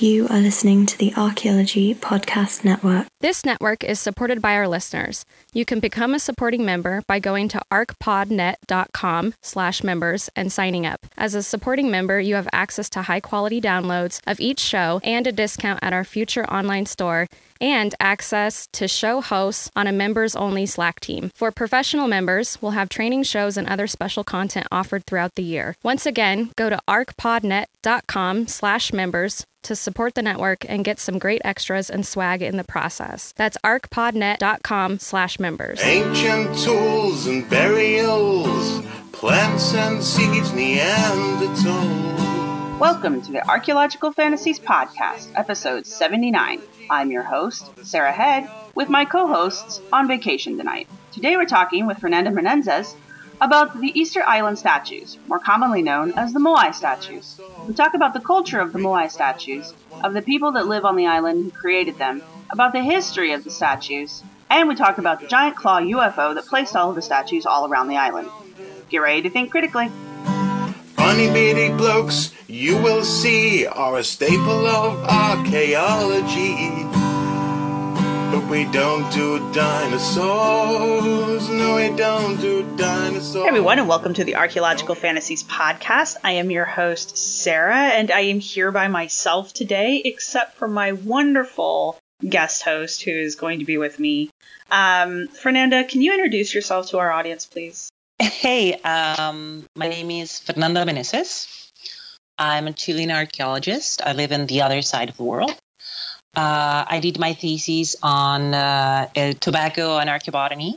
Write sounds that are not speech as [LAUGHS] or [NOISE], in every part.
You are listening to the Archaeology Podcast Network. This network is supported by our listeners. You can become a supporting member by going to arcpodnet.com slash members and signing up. As a supporting member, you have access to high-quality downloads of each show and a discount at our future online store and access to show hosts on a members-only Slack team. For professional members, we'll have training shows and other special content offered throughout the year. Once again, go to arcpodnet.com slash members to support the network and get some great extras and swag in the process. That's arcpodnet.com slash members. Ancient tools and burials, plants and seeds, Neanderthal. Welcome to the Archaeological Fantasies Podcast, episode 79. I'm your host, Sarah Head, with my co hosts on vacation tonight. Today we're talking with Fernanda Menendez about the Easter Island statues, more commonly known as the Moai statues. We talk about the culture of the Moai statues, of the people that live on the island who created them, about the history of the statues, and we talk about the giant claw UFO that placed all of the statues all around the island. Get ready to think critically. Funny bitty blokes you will see are a staple of archaeology. But we don't do dinosaurs. No, we don't do dinosaurs. Hey everyone, and welcome to the Archaeological Fantasies Podcast. I am your host, Sarah, and I am here by myself today, except for my wonderful guest host who is going to be with me. Um, Fernanda, can you introduce yourself to our audience, please? Hey, um, my name is Fernanda Meneses. I'm a Chilean archaeologist. I live in the other side of the world. Uh, I did my thesis on uh, uh, tobacco and archaeobotany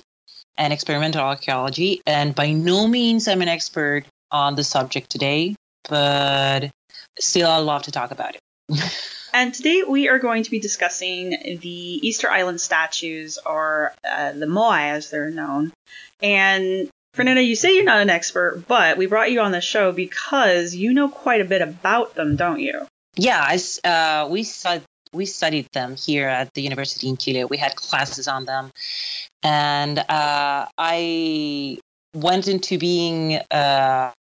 and experimental archaeology, and by no means I'm an expert on the subject today, but still I love to talk about it. [LAUGHS] And today we are going to be discussing the Easter Island statues, or uh, the Moai as they're known. And Fernanda, you say you're not an expert, but we brought you on the show because you know quite a bit about them, don't you? Yeah, I, uh, we stud- we studied them here at the university in Chile. We had classes on them, and uh, I went into being uh,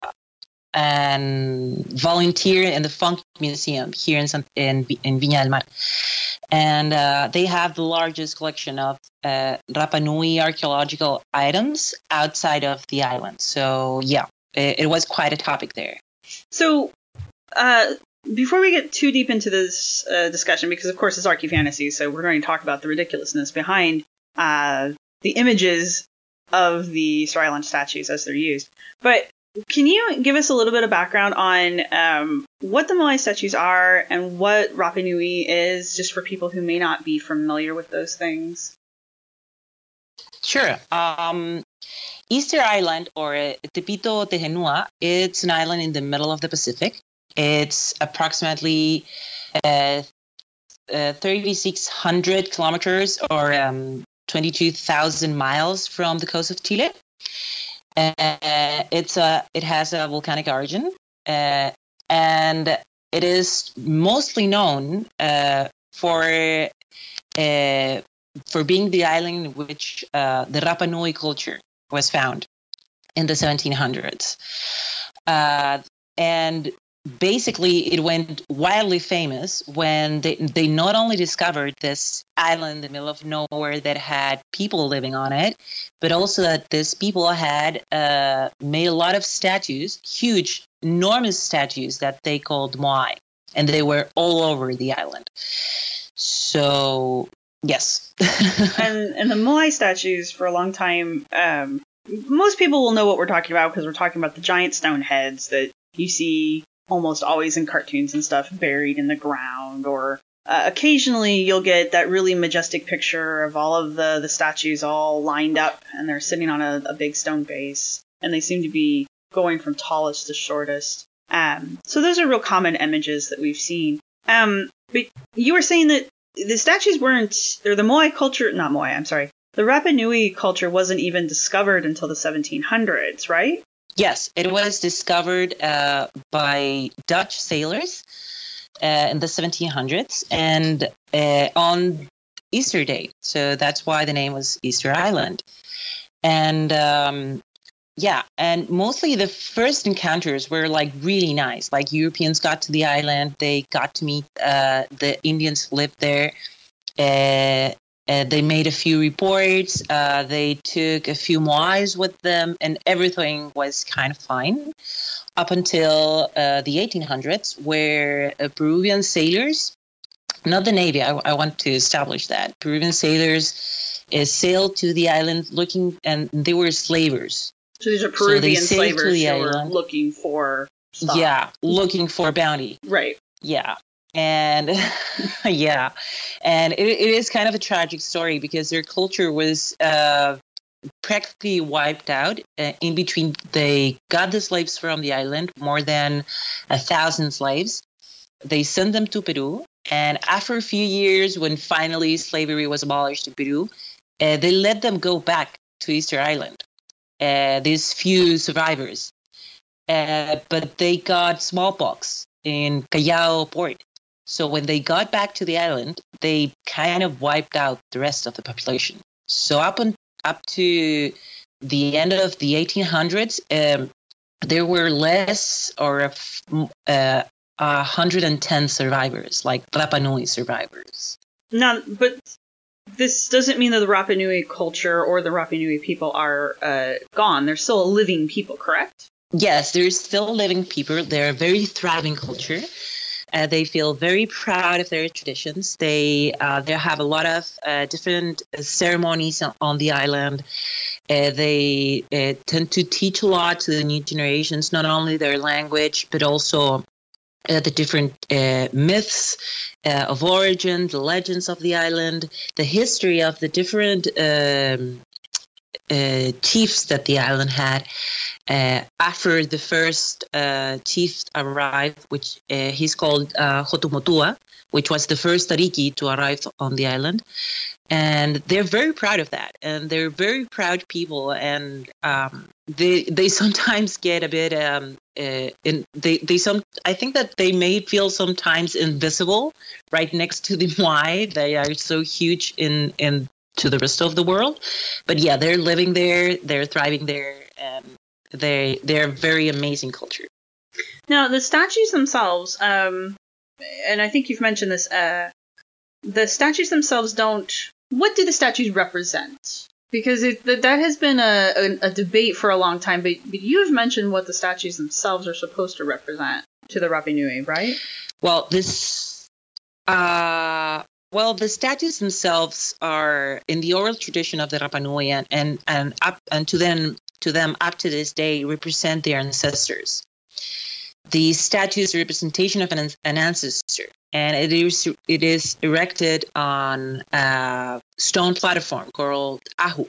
volunteer in the Fonck Museum here in in, in Viña del Mar, and uh, they have the largest collection of uh, Rapa Nui archaeological items outside of the island. So yeah, it, it was quite a topic there. So, uh, before we get too deep into this uh, discussion, because of course it's archy Fantasy, so we're going to talk about the ridiculousness behind uh, the images of the Island statues as they're used. But can you give us a little bit of background on um, what the Moai statues are and what Rapa Nui is, just for people who may not be familiar with those things? Sure. Um, Easter Island, or Tepito Tehenua, it's an island in the middle of the Pacific. It's approximately uh, uh, 3,600 kilometers or um, 22,000 miles from the coast of Chile. Uh, it's a, it has a volcanic origin, uh, and it is mostly known uh, for uh, for being the island in which uh, the Rapa Nui culture was found in the 1700s. Uh, and basically, it went wildly famous when they, they not only discovered this island in the middle of nowhere that had people living on it, but also that these people had uh, made a lot of statues, huge, enormous statues that they called Moai. And they were all over the island. So Yes. [LAUGHS] and and the Moai statues for a long time, um, most people will know what we're talking about because we're talking about the giant stone heads that you see almost always in cartoons and stuff buried in the ground or uh, occasionally you'll get that really majestic picture of all of the, the statues all lined up and they're sitting on a, a big stone base and they seem to be going from tallest to shortest. Um, so those are real common images that we've seen. Um, but you were saying that the statues weren't or the Moai culture not Moai I'm sorry the Rapa Nui culture wasn't even discovered until the 1700s right Yes, it was discovered uh, by Dutch sailors uh, in the 1700s and uh, on Easter Day. So that's why the name was Easter Island. And um, yeah, and mostly the first encounters were like really nice. Like Europeans got to the island, they got to meet uh, the Indians who lived there. Uh, uh, they made a few reports. Uh, they took a few moais with them, and everything was kind of fine up until uh, the 1800s, where uh, Peruvian sailors, not the Navy, I, I want to establish that, Peruvian sailors uh, sailed to the island looking, and they were slavers. So these are So they Peruvian to slavers who were looking for stuff. Yeah, looking for bounty. Right. Yeah. And [LAUGHS] yeah, and it, it is kind of a tragic story because their culture was uh, practically wiped out. Uh, in between, they got the slaves from the island, more than a thousand slaves. They sent them to Peru. And after a few years, when finally slavery was abolished in Peru, uh, they let them go back to Easter Island. Uh, these few survivors. Uh, but they got smallpox in Callao port. So when they got back to the island, they kind of wiped out the rest of the population. So up and up to the end of the 1800s, um, there were less or a f- m- uh, 110 survivors, like Rapa Nui survivors. Now, but this doesn't mean that the Rapa Nui culture or the Rapa Nui people are uh, gone. They're still a living people, correct? Yes, there's still living people. They're a very thriving culture. Uh, they feel very proud of their traditions. They uh, they have a lot of uh, different ceremonies on, on the island. Uh, they uh, tend to teach a lot to the new generations, not only their language but also uh, the different uh, myths uh, of origin, the legends of the island, the history of the different um, uh, chiefs that the island had. Uh, after the first uh, chief arrived, which uh, he's called uh, Hotu Matu'a, which was the first Tariki to arrive on the island. And they're very proud of that. And they're very proud people. And um, they they [LAUGHS] sometimes get a bit um, uh, in they they some I think that they may feel sometimes invisible right next to the [LAUGHS] Moai. They are so huge in in to the rest of the world. But yeah, they're living there, they're thriving there, and they they're a very amazing culture. Now, the statues themselves, um, and I think you've mentioned this, uh, the statues themselves don't. What do the statues represent? Because it, that that has been a, a, a debate for a long time, but, but you have mentioned what the statues themselves are supposed to represent to the Rapa Nui, right? Well, this uh well, the statues themselves are in the oral tradition of the Rapa Nui and and, and up and to them to them up to this day represent their ancestors. The statue is a representation of an, an ancestor, and it is it is erected on a stone platform called ahu.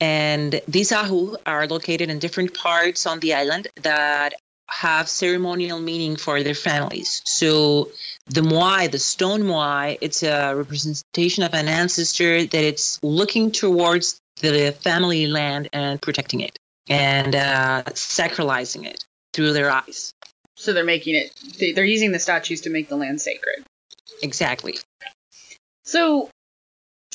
And these ahu are located in different parts on the island that have ceremonial meaning for their families. So the moai, the stone moai, it's a representation of an ancestor that it's looking towards the family land and protecting it and uh, sacralizing it through their eyes. So they're making it. They, they're using the statues to make the land sacred. Exactly. So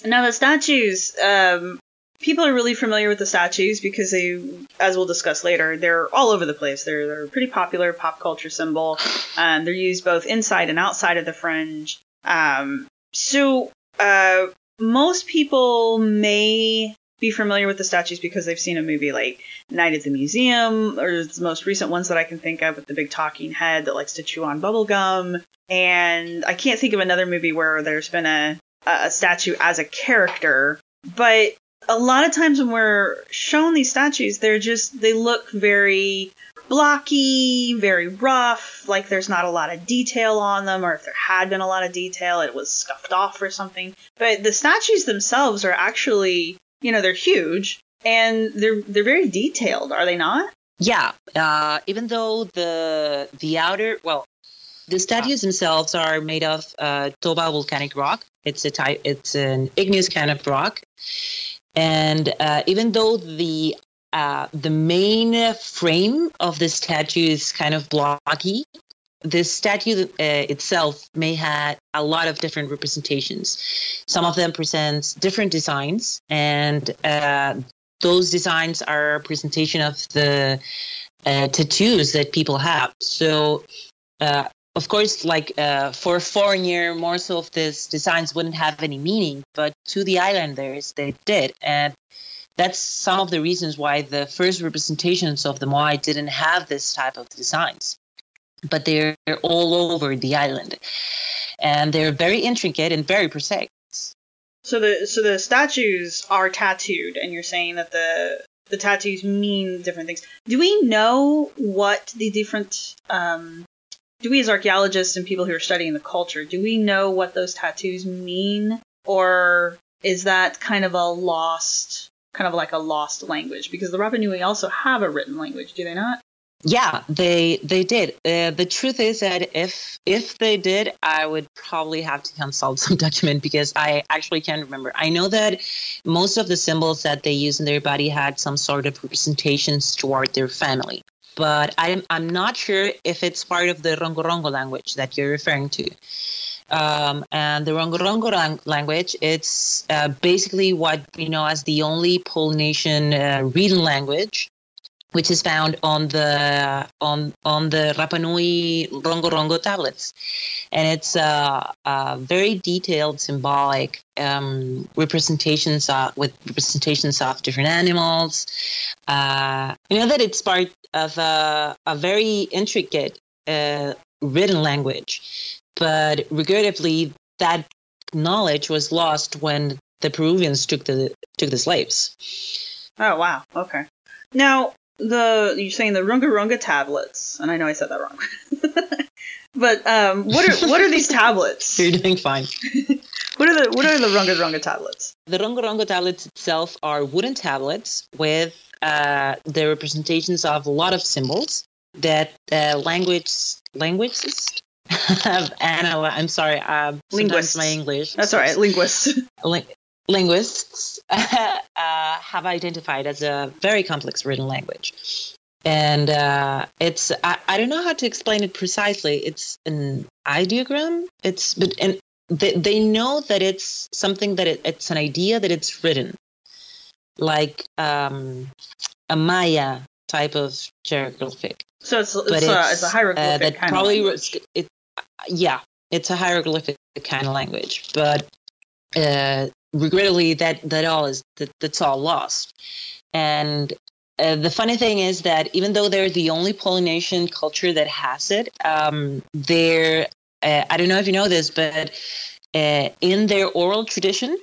now the statues, um, people are really familiar with the statues because they, as we'll discuss later, they're all over the place. They're they're a pretty popular pop culture symbol. Um, they're used both inside and outside of the fringe. Um, so uh, most people may be familiar with the statues because they've seen a movie like Night at the Museum, or the most recent ones that I can think of with the big talking head that likes to chew on bubblegum. And I can't think of another movie where there's been a, a statue as a character. But a lot of times when we're shown these statues, they're just, they look very blocky, very rough, like there's not a lot of detail on them, or if there had been a lot of detail, it was scuffed off or something. But the statues themselves are actually, you know, they're huge and they're they're very detailed, are they not? Yeah. Uh, even though the the outer well, the statues themselves are made of uh, Toba volcanic rock. It's a type. It's an igneous kind of rock, and uh, even though the uh, the main frame of the statue is kind of blocky, the statue uh, itself may have a lot of different representations. Some of them presents different designs, and uh, those designs are a presentation of the uh, tattoos that people have. So, uh, of course, like uh, for a foreigner, most of these designs wouldn't have any meaning, but to the islanders, they did. And that's some of the reasons why the first representations of the Moai didn't have this type of designs. But they're all over the island. And they're very intricate and very precise. So the so the statues are tattooed, and you're saying that the the tattoos mean different things. Do we know what the different um, do we as archaeologists and people who are studying the culture do we know what those tattoos mean, or is that kind of a lost kind of like a lost language? Because the Rapa Nui also have a written language, do they not? Yeah, they they did. Uh, the truth is that if if they did, I would probably have to consult [LAUGHS] some document because I actually can't remember. I know that most of the symbols that they use in their body had some sort of representations toward their family, but I'm I'm not sure if it's part of the Rongorongo language that you're referring to. Um, and the Rongorongo lang- language, it's uh, basically what we know as the only Polynesian uh, written language which is found on the on on the Rapanui Rongo Rongo tablets, and it's a, uh, very detailed, symbolic um, representations of, with representations of different animals. Uh, you know that it's part of a, a very intricate uh, written language, but regrettably, that knowledge was lost when the Peruvians took the took the slaves. Oh wow. Okay. Now, the you're saying the Runga Runga tablets, and I know I said that wrong. [LAUGHS] but um, what are what are these [LAUGHS] tablets? You're doing fine. [LAUGHS] what are the what are the Runga Runga tablets? The Rongo Rongo tablets itself are wooden tablets with uh, the representations of a lot of symbols that uh, language languages [LAUGHS] Anna, I'm sorry. Uh, linguists. My English. That's all right. Linguists. Ling- linguists uh, have identified as a very complex written language. And uh, it's I, I don't know how to explain it precisely. It's an ideogram. It's but and they, they know that it's something that it, it's an idea that it's written, like um, a Maya type of hieroglyphic. So it's it's, a, it's, it's a hieroglyphic uh, that kind probably of language. it, yeah, it's a hieroglyphic kind of language, but uh, regrettably that that all is that, that's all lost and uh, the funny thing is that even though they're the only polynesian culture that has it um, they're uh, i don't know if you know this but uh, in their oral tradition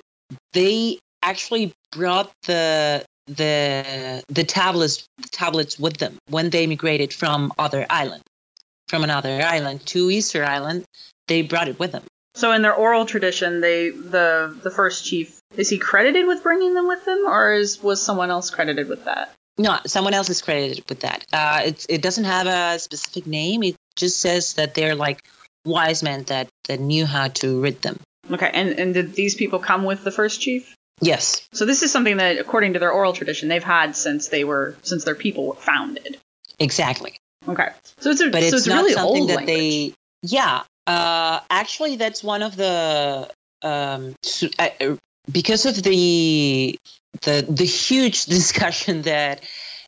they actually brought the the the tablets tablets with them when they migrated from other island from another island to easter island they brought it with them so in their oral tradition, they the the first chief is he credited with bringing them with him, or is was someone else credited with that? No, someone else is credited with that. Uh, it it doesn't have a specific name. It just says that they're like wise men that that knew how to rid them. Okay, and and did these people come with the first chief? Yes. So this is something that, according to their oral tradition, they've had since they were since their people were founded. Exactly. Okay. So it's a but it's, so it's not really something old that language. they. Yeah. Uh, actually, that's one of the um, uh, because of the the the huge [LAUGHS] discussion that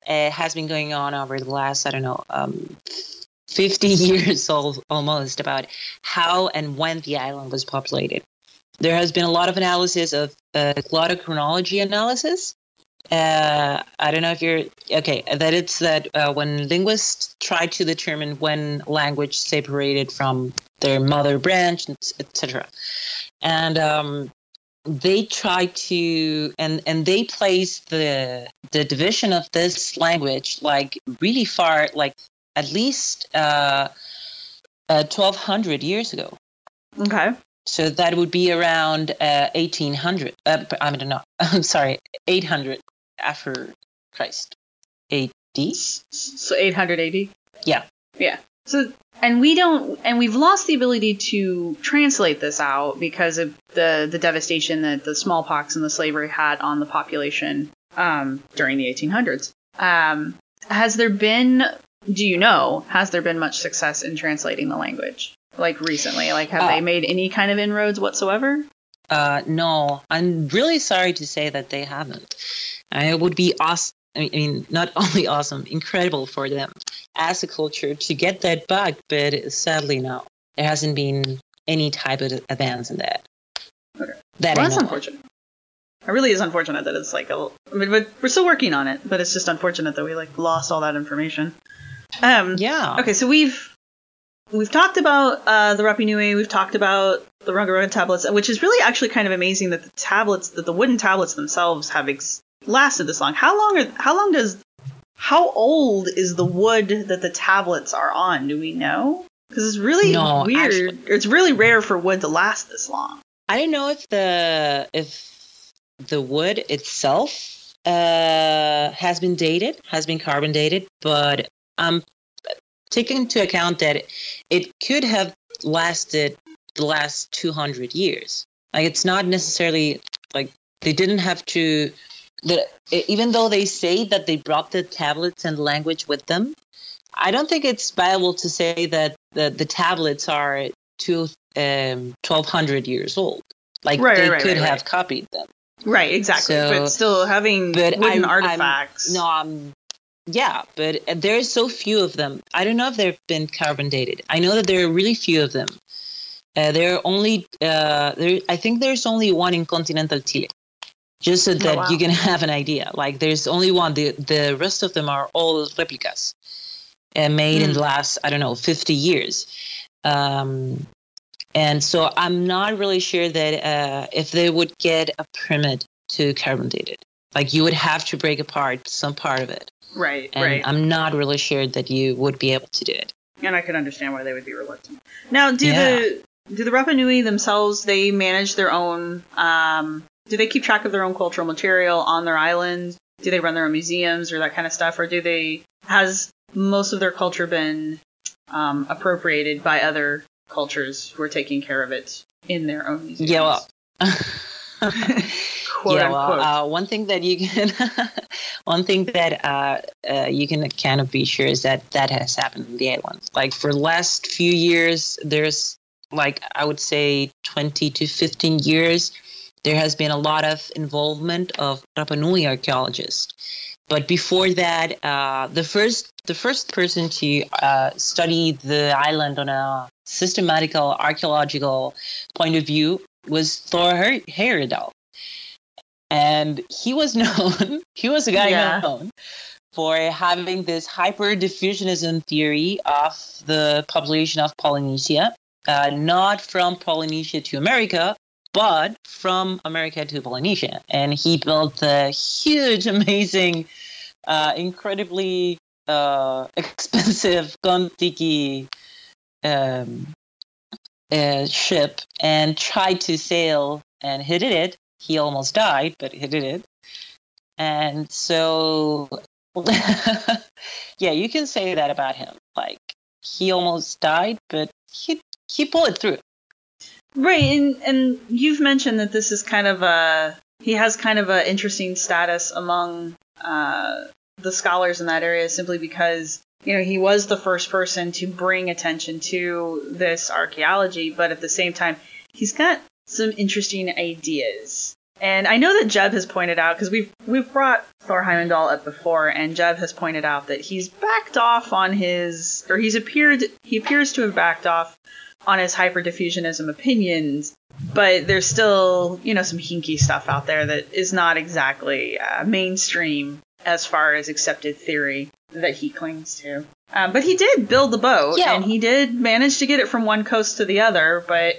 uh, has been going on over the last I don't know um, fifty [LAUGHS] years al- almost about how and when the island was populated. There has been a lot of analysis of uh, chronology analysis. Uh, I don't know if you're okay. That it's that uh, when linguists try to determine when language separated from their mother branch, etc. And um, they try to and and they place the the division of this language like really far, like at least uh, uh, 1200 years ago. Okay. So that would be around uh, 1800. Uh, I don't know. [LAUGHS] I'm sorry, 800 after Christ. AD. So 800 AD. Yeah. Yeah. So and we don't and we've lost the ability to translate this out because of the the devastation that the smallpox and the slavery had on the population um, during the 1800s. Um, has there been do you know has there been much success in translating the language like recently like have Uh, they made any kind of inroads whatsoever Uh, no, I'm really sorry to say that they haven't. It would be awesome. I mean, not [LAUGHS] only awesome, incredible for them as a culture to get that back, but sadly, no. There hasn't been any type of advance in that. Okay. That Well, that's know. unfortunate. It really is unfortunate that it's like a. I mean, but we're still working on it, but it's just unfortunate that we like lost all that information. Um. Yeah. Okay, so we've we've talked about uh, the Rapa Nui, we've talked about the Runga tablets, which is really actually kind of amazing that the tablets, that the wooden tablets themselves have ex- lasted this long. How long are? How long does? How old is the wood that the tablets are on? Do we know? Because it's really No, weird. actually- It's really rare for wood to last this long. I don't know if the if the wood itself uh, has been dated, has been carbon dated, but I'm taking into account that it could have lasted the last 200 years. Like it's not necessarily like they didn't have to. Even though they say that they brought the tablets and language with them, I don't think it's viable to say that the, the tablets are two, um, 1200 years old. Like Right, they right, could right, have copied them. Right, exactly. So- but still having But wooden I'm- I'm- artifacts. no, um, yeah, but there are so few of them. I don't know if they've been carbon dated. I know that there are really few of them. Uh, there are only, uh, there. I think there's only one in continental Chile. Just so that wow. you can [LAUGHS] have an idea. Like there's only one. The the rest of them are all replicas, uh, made in Mm. the last I don't know 50 years. Um, and so I'm not really sure that uh, if they would get a permit to carbon date it. Like you would have to break apart some part of it. right, And right. I'm not really sure that you would be able to do it. and I could understand why they would be reluctant. Now, do Yeah. the do the Rapa Nui themselves? They manage their own. Um, do they keep track of their own cultural material on their island? Do they run their own museums or that kind of stuff, or do they has most of their culture been um, appropriated by other cultures who are taking care of it in their own museums? Yeah, well. [LAUGHS] Quote yeah, well, uh, one thing that you can, [LAUGHS] one thing that uh, uh, you can kind of be sure is that that has happened in the islands. Like for the last few years, there's like I would say 20 to 15 years, there has been a lot of involvement of Rapa Nui archaeologists. But before that, uh, the first the first person to uh, study the island on a systematical archaeological point of view was Thor Her- Heyerdahl. And he was [LAUGHS] known, he was a guy Yeah. known for having this hyper diffusionism theory of the population of Polynesia, uh, not from Polynesia to America, but from America to Polynesia. And he built a huge, [LAUGHS] amazing, uh, incredibly uh, [LAUGHS] expensive Kon-Tiki um, uh, ship and tried to sail and hit it. He almost died, but hit it. And so, [LAUGHS] yeah, you can say that about him. Like he almost died, but he he pulled it through. Right, and and you've mentioned that this is kind of a he has kind of an interesting status among uh, the scholars in that area simply because you know he was the first person to bring attention to this archaeology, but at the same time he's got some interesting ideas. And I know that Jeb has pointed out because we've we've brought Thor Heyerdahl up before, and Jeb has pointed out that he's backed off on his, or he's appeared he appears to have backed off on his hyperdiffusionism opinions, but there's still, you know, some hinky stuff out there that is not exactly uh, mainstream as far as accepted theory that he clings to. Um, but he did build the boat, Yeah. and he did manage to get it from one coast to the other. But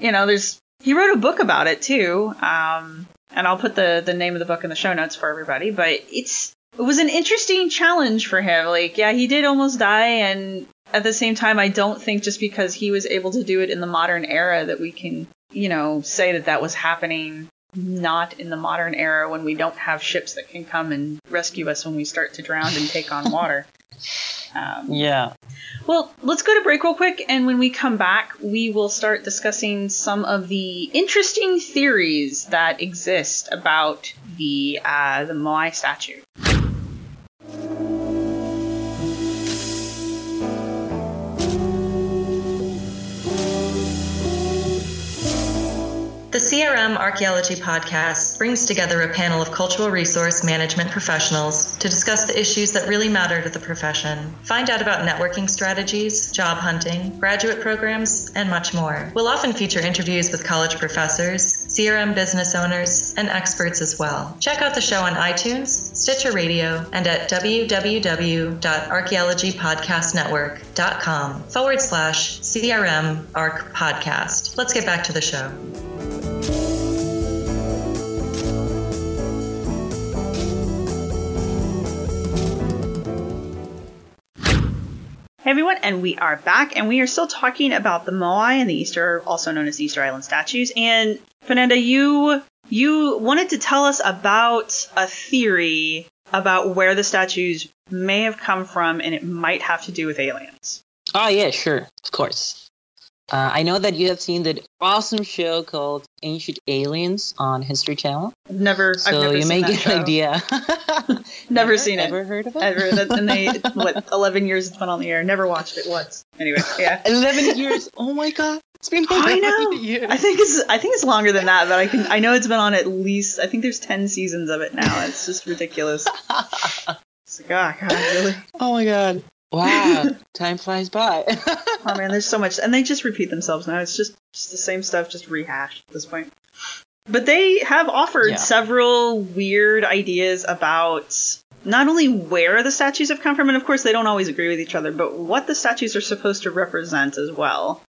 you know, there's he wrote a book about it too, um, and I'll put the the name of the book in the show notes for everybody. But it's it was an interesting challenge for him. Like, yeah, he did almost die, and at the same time, I don't think just because he was able to do it in the modern era that we can, you know, say that that was happening not in the modern era when we don't have ships that can come and rescue us when we start to drown and take on water. [LAUGHS] Um, Yeah. well, let's go to break real quick, and when we come back, we will start discussing some of the interesting theories that exist about the uh, the Moai statue. CRM Archaeology podcast brings together a panel of cultural resource management professionals to discuss the issues that really matter to the profession. Find out about networking strategies, job hunting, graduate programs, and much more. We'll often feature interviews with college professors, CRM business owners, and experts as well. Check out the show on iTunes, Stitcher Radio, and at www.archaeologypodcastnetwork.com forward slash CRM ARC podcast. Let's get back to the show. Everyone, and we are back, and we are still talking about the Moai and the Easter, also known as Easter Island statues. And Fernanda, you you wanted to tell us about a theory about where the statues may have come from, and it might have to do with aliens. Oh yeah, sure, of course. Uh, I know that you have seen that awesome show called Ancient Aliens on History Channel. I've never, So I've never you may get an idea. [LAUGHS] Never seen it. Ever heard of it? Ever. That, and they, [LAUGHS] what, 11 years it's been on the air. Never watched it once. Anyway, yeah. [LAUGHS] 11 years. Oh my god. It's been I know. years. I think it's I think it's longer than that, but I can I know it's been on at least I think there's ten seasons of it now. It's just ridiculous. It's like, oh god, really? oh my god. Wow. [LAUGHS] Time flies by. [LAUGHS] Oh man, there's so much, and they just repeat themselves now. It's just just the same stuff, just rehashed at this point. But they have offered Yeah. several weird ideas about not only where the statues have come from, and of course they don't always agree with each other, but what the statues are supposed to represent as well.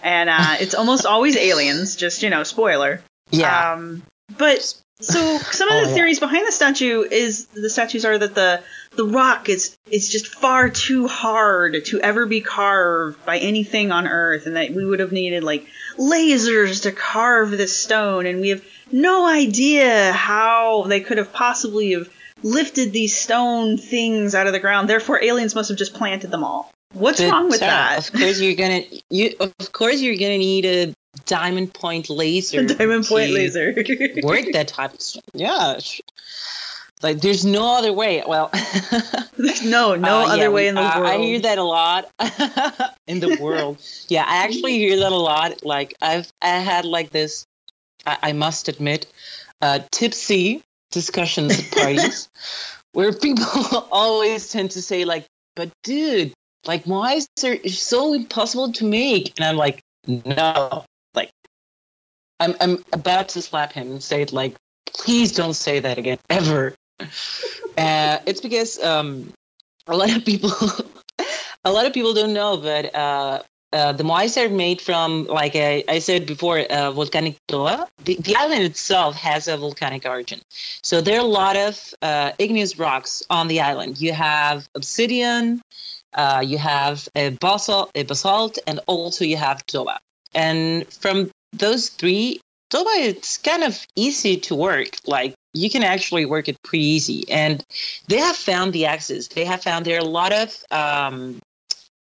And uh, [LAUGHS] it's almost always aliens. Just you know, spoiler. yeah. Um, but so some of Oh, the yeah. theories behind the statue is the statues are that the the rock is is just far too hard to ever be carved by anything on Earth, and that we would have needed like lasers to carve this stone, and we have no idea how they could have possibly have lifted these stone things out of the ground. Therefore, aliens must have just planted them all. What's But, wrong with that? Of course you're gonna you of course you're gonna need a diamond point laser. [LAUGHS] Diamond point laser. [LAUGHS] work that type of stuff. Yeah. Sh- Like there's no other way. Well [LAUGHS] There's no no Uh, other yeah, way in the uh, world. I hear that a lot [LAUGHS] in the world. yeah, I actually hear that a lot. Like I've I had like this. I, I must admit, uh, tipsy discussions at parties [LAUGHS] where people always tend to say like, "But dude, like why is it so impossible to make?" And I'm like, "No, like." I'm I'm about to slap him and say like, please don't say that again ever. Uh, it's because um, a lot of people [LAUGHS] a lot of people don't know but uh, uh, the moais are made from like I, I said before uh, volcanic toa the, the island itself has a volcanic origin. So there are a lot of uh, igneous rocks on the island. You have obsidian uh, you have a basalt, a basalt and also you have toba. And from those three toba it's kind of easy to work. Like you can actually work it pretty easy and they have found the axes. They have found there are a lot of um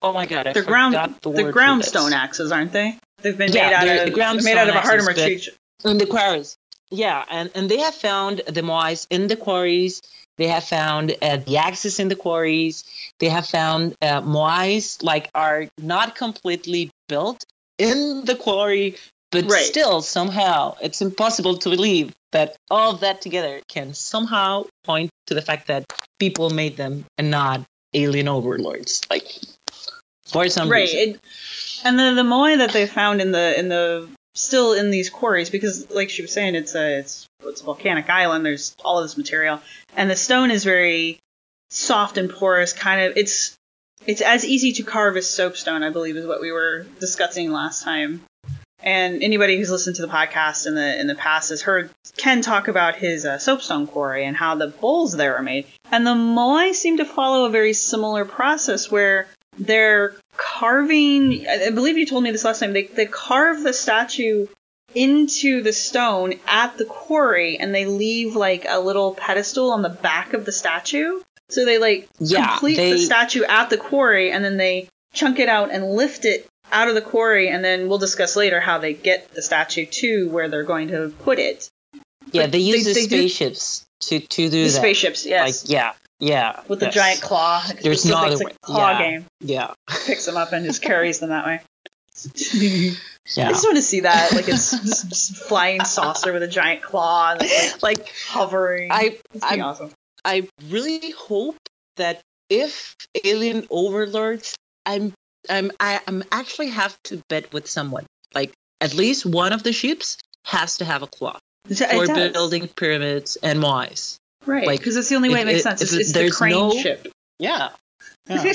oh my god, I They're ground the for groundstone axes, aren't they? They've been Yeah, made out of the groundstone made out of a but- treat. in the quarries. Yeah, and and they have found the moais in the quarries. They have found uh, the axes in the quarries. They have found uh, moais like are not completely built in the quarry, but Right. still somehow it's impossible to believe that all of that together can somehow point to the fact that people made them and not alien overlords. Like for some Right. reason. It, and the the moai that they found in the in the still in these quarries because like she was saying it's a it's it's a volcanic island there's all of this material and the stone is very soft and porous kind of it's it's as easy to carve as soapstone i believe is what we were discussing last time and anybody who's listened to the podcast in the in the past has heard ken talk about his uh, soapstone quarry and how the bowls there are made. And the moai seem to follow a very similar process where they're carving I I believe you told me this last time they, they carve the statue into the stone at the quarry and they leave like a little pedestal on the back of the statue. So they like Yeah, complete they- the statue at the quarry and then they chunk it out and lift it out of the quarry and then we'll discuss later how they get the statue to where they're going to put it Yeah, But they use they- the they do- spaceships to to do the that. spaceships yes Like yeah, yeah. with the giant claw There's It's no other way. a claw Yeah. game Yeah. picks them up and just carries them that way [LAUGHS] yeah. I just want to see that, like it's flying saucer with a giant claw, and like, Like hovering. I I awesome. I really hope that if alien overlords, I'm I'm I, I'm actually have to bet with someone. Like at least one of the ships has to have a claw It for building pyramids and Moais. right? like, Because it's the only way if it makes sense. if It's, it- it's the crane no- ship. Yeah. [LAUGHS] yeah.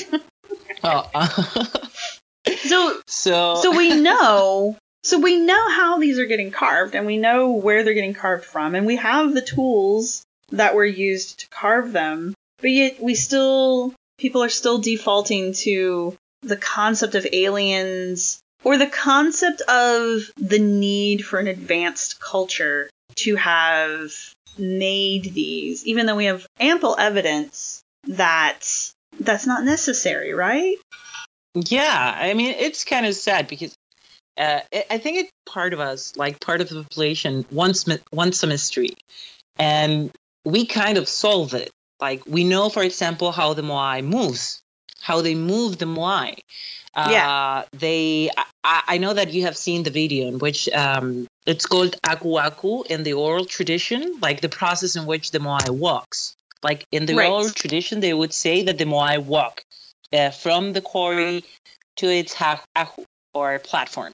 oh, uh, [LAUGHS] So so so we know so we know how these are getting carved and we know where they're getting carved from and we have the tools that were used to carve them but yet we still people are still defaulting to the concept of aliens or the concept of the need for an advanced culture to have made these even though we have ample evidence that that's not necessary right? Yeah, I mean it's kind of sad because uh, I think it's part of us, like part of the population, wants wants a mystery, and we kind of solve it. Like we know, for example, how the Moai moves, how they move the Moai. Uh, Yeah. They, I, I know that you have seen the video in which um, it's called aku aku in the oral tradition, like the process in which the Moai walks. Like in the Right. oral tradition, they would say that the Moai walk uh, from the quarry to its ahu or platform.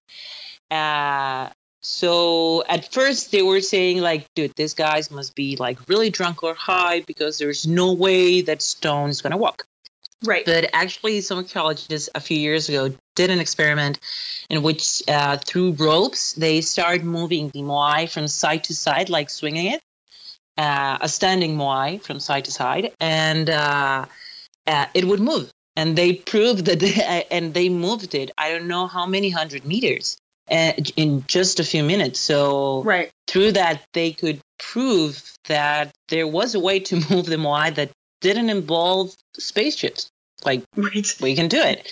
Uh, so at first they were saying like, dude, these guys must be like really drunk or high because there's no way that stone is gonna walk. Right But actually, some archaeologists a few years ago did an experiment in which, uh, through ropes, they started moving the moai from side to side, like swinging it, uh, a standing moai from side to side, and uh, uh, it would move. And they proved that, they, [LAUGHS] and they moved it. I don't know how many hundred meters uh, in just a few minutes. So right through that they could prove that there was a way to [LAUGHS] move the Moai that didn't involve spaceships. Like right we can do it.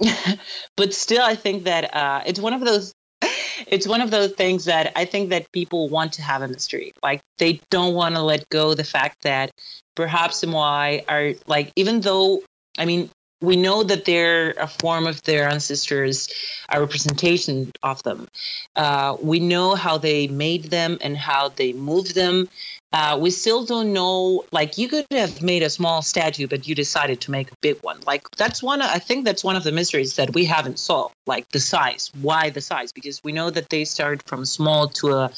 [LAUGHS] but still I think that uh, it's one of those [LAUGHS] it's one of those things that I think that people want to have a mystery. Like they don't want to let go the fact that perhaps the Moai are like even though I mean we know that they're a form of their ancestors, a representation of them. Uh, we know how they made them and how they moved them. Uh, we still don't know. Like you could have made a small statue, but you decided to make a big one. Like that's one. I think that's one of the mysteries that we haven't solved. Like the size. Why the size? Because we know that they started from small to a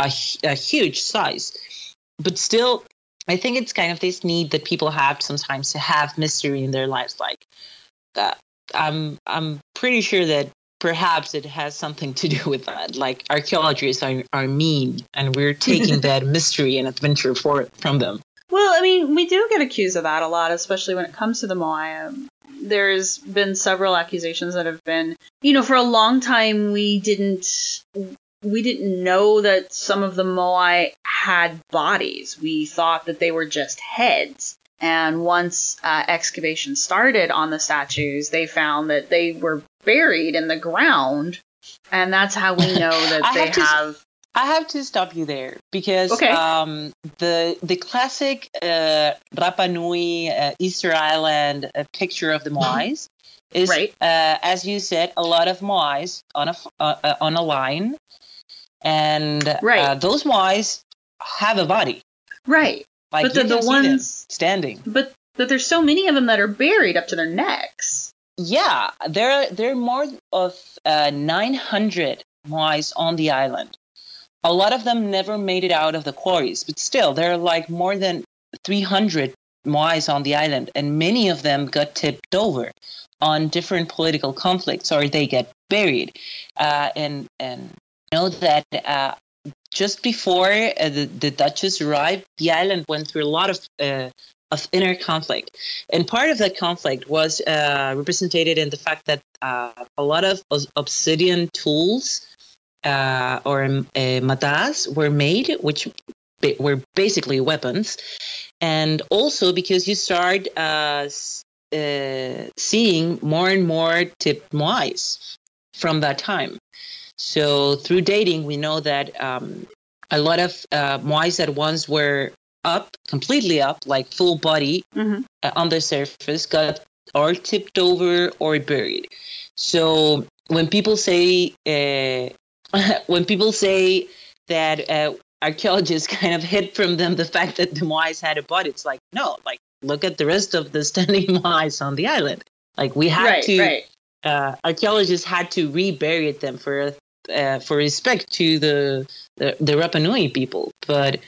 a, a huge size, but still, I think it's kind of this need that people have sometimes to have mystery in their lives. Like. I'm I'm pretty sure that perhaps it has something to do with that. Like archaeologists are, are mean, and we're taking [LAUGHS] that mystery and adventure for from them. Well, I mean, we do get accused of that a lot, especially when it comes to the Moai. There's been several accusations that have been, you know, for a long time we didn't we didn't know that some of the Moai had bodies. We thought that they were just heads. And once uh, excavation started on the statues, they found that they were buried in the ground, and that's how we know [LAUGHS] that they have to have. I have to stop you there because Okay. um, the the classic uh, Rapa Nui uh, Easter Island uh, picture of the Moais is, Right. uh, as you said, a lot of Moais on a uh, uh, on a line, and Right. uh, those Moais have a body. Right, Like but the, the ones standing. But but there's so many of them that are buried up to their necks. Yeah, there there are more of uh, 900 Moais on the island. A lot of them never made it out of the quarries, but still, there are like more than 300 Moais on the island, and many of them got tipped over on different political conflicts, or they get buried. Uh, and and know that uh, just before uh, the, the Duchess arrived, the island went through a lot of uh, of inner conflict, and part of that conflict was uh, represented in the fact that uh, a lot of obsidian tools uh, or uh, mata'as were made, which were basically weapons, and also because you start uh, uh, seeing more and more tipped moais from that time. So through dating, we know that um, a lot of uh, moais that once were up, completely up, like full body Mm-hmm. uh, on the surface, got or tipped over or buried. So when people say uh, [LAUGHS] when people say that uh, archaeologists [LAUGHS] kind of hid from them the fact that the Moais had a body, it's like no, like look at the rest of the [LAUGHS] standing Moais on the island. Like we had right, to, right. uh, archaeologists had to rebury them for uh, for respect to the the, the Rapa Nui people. But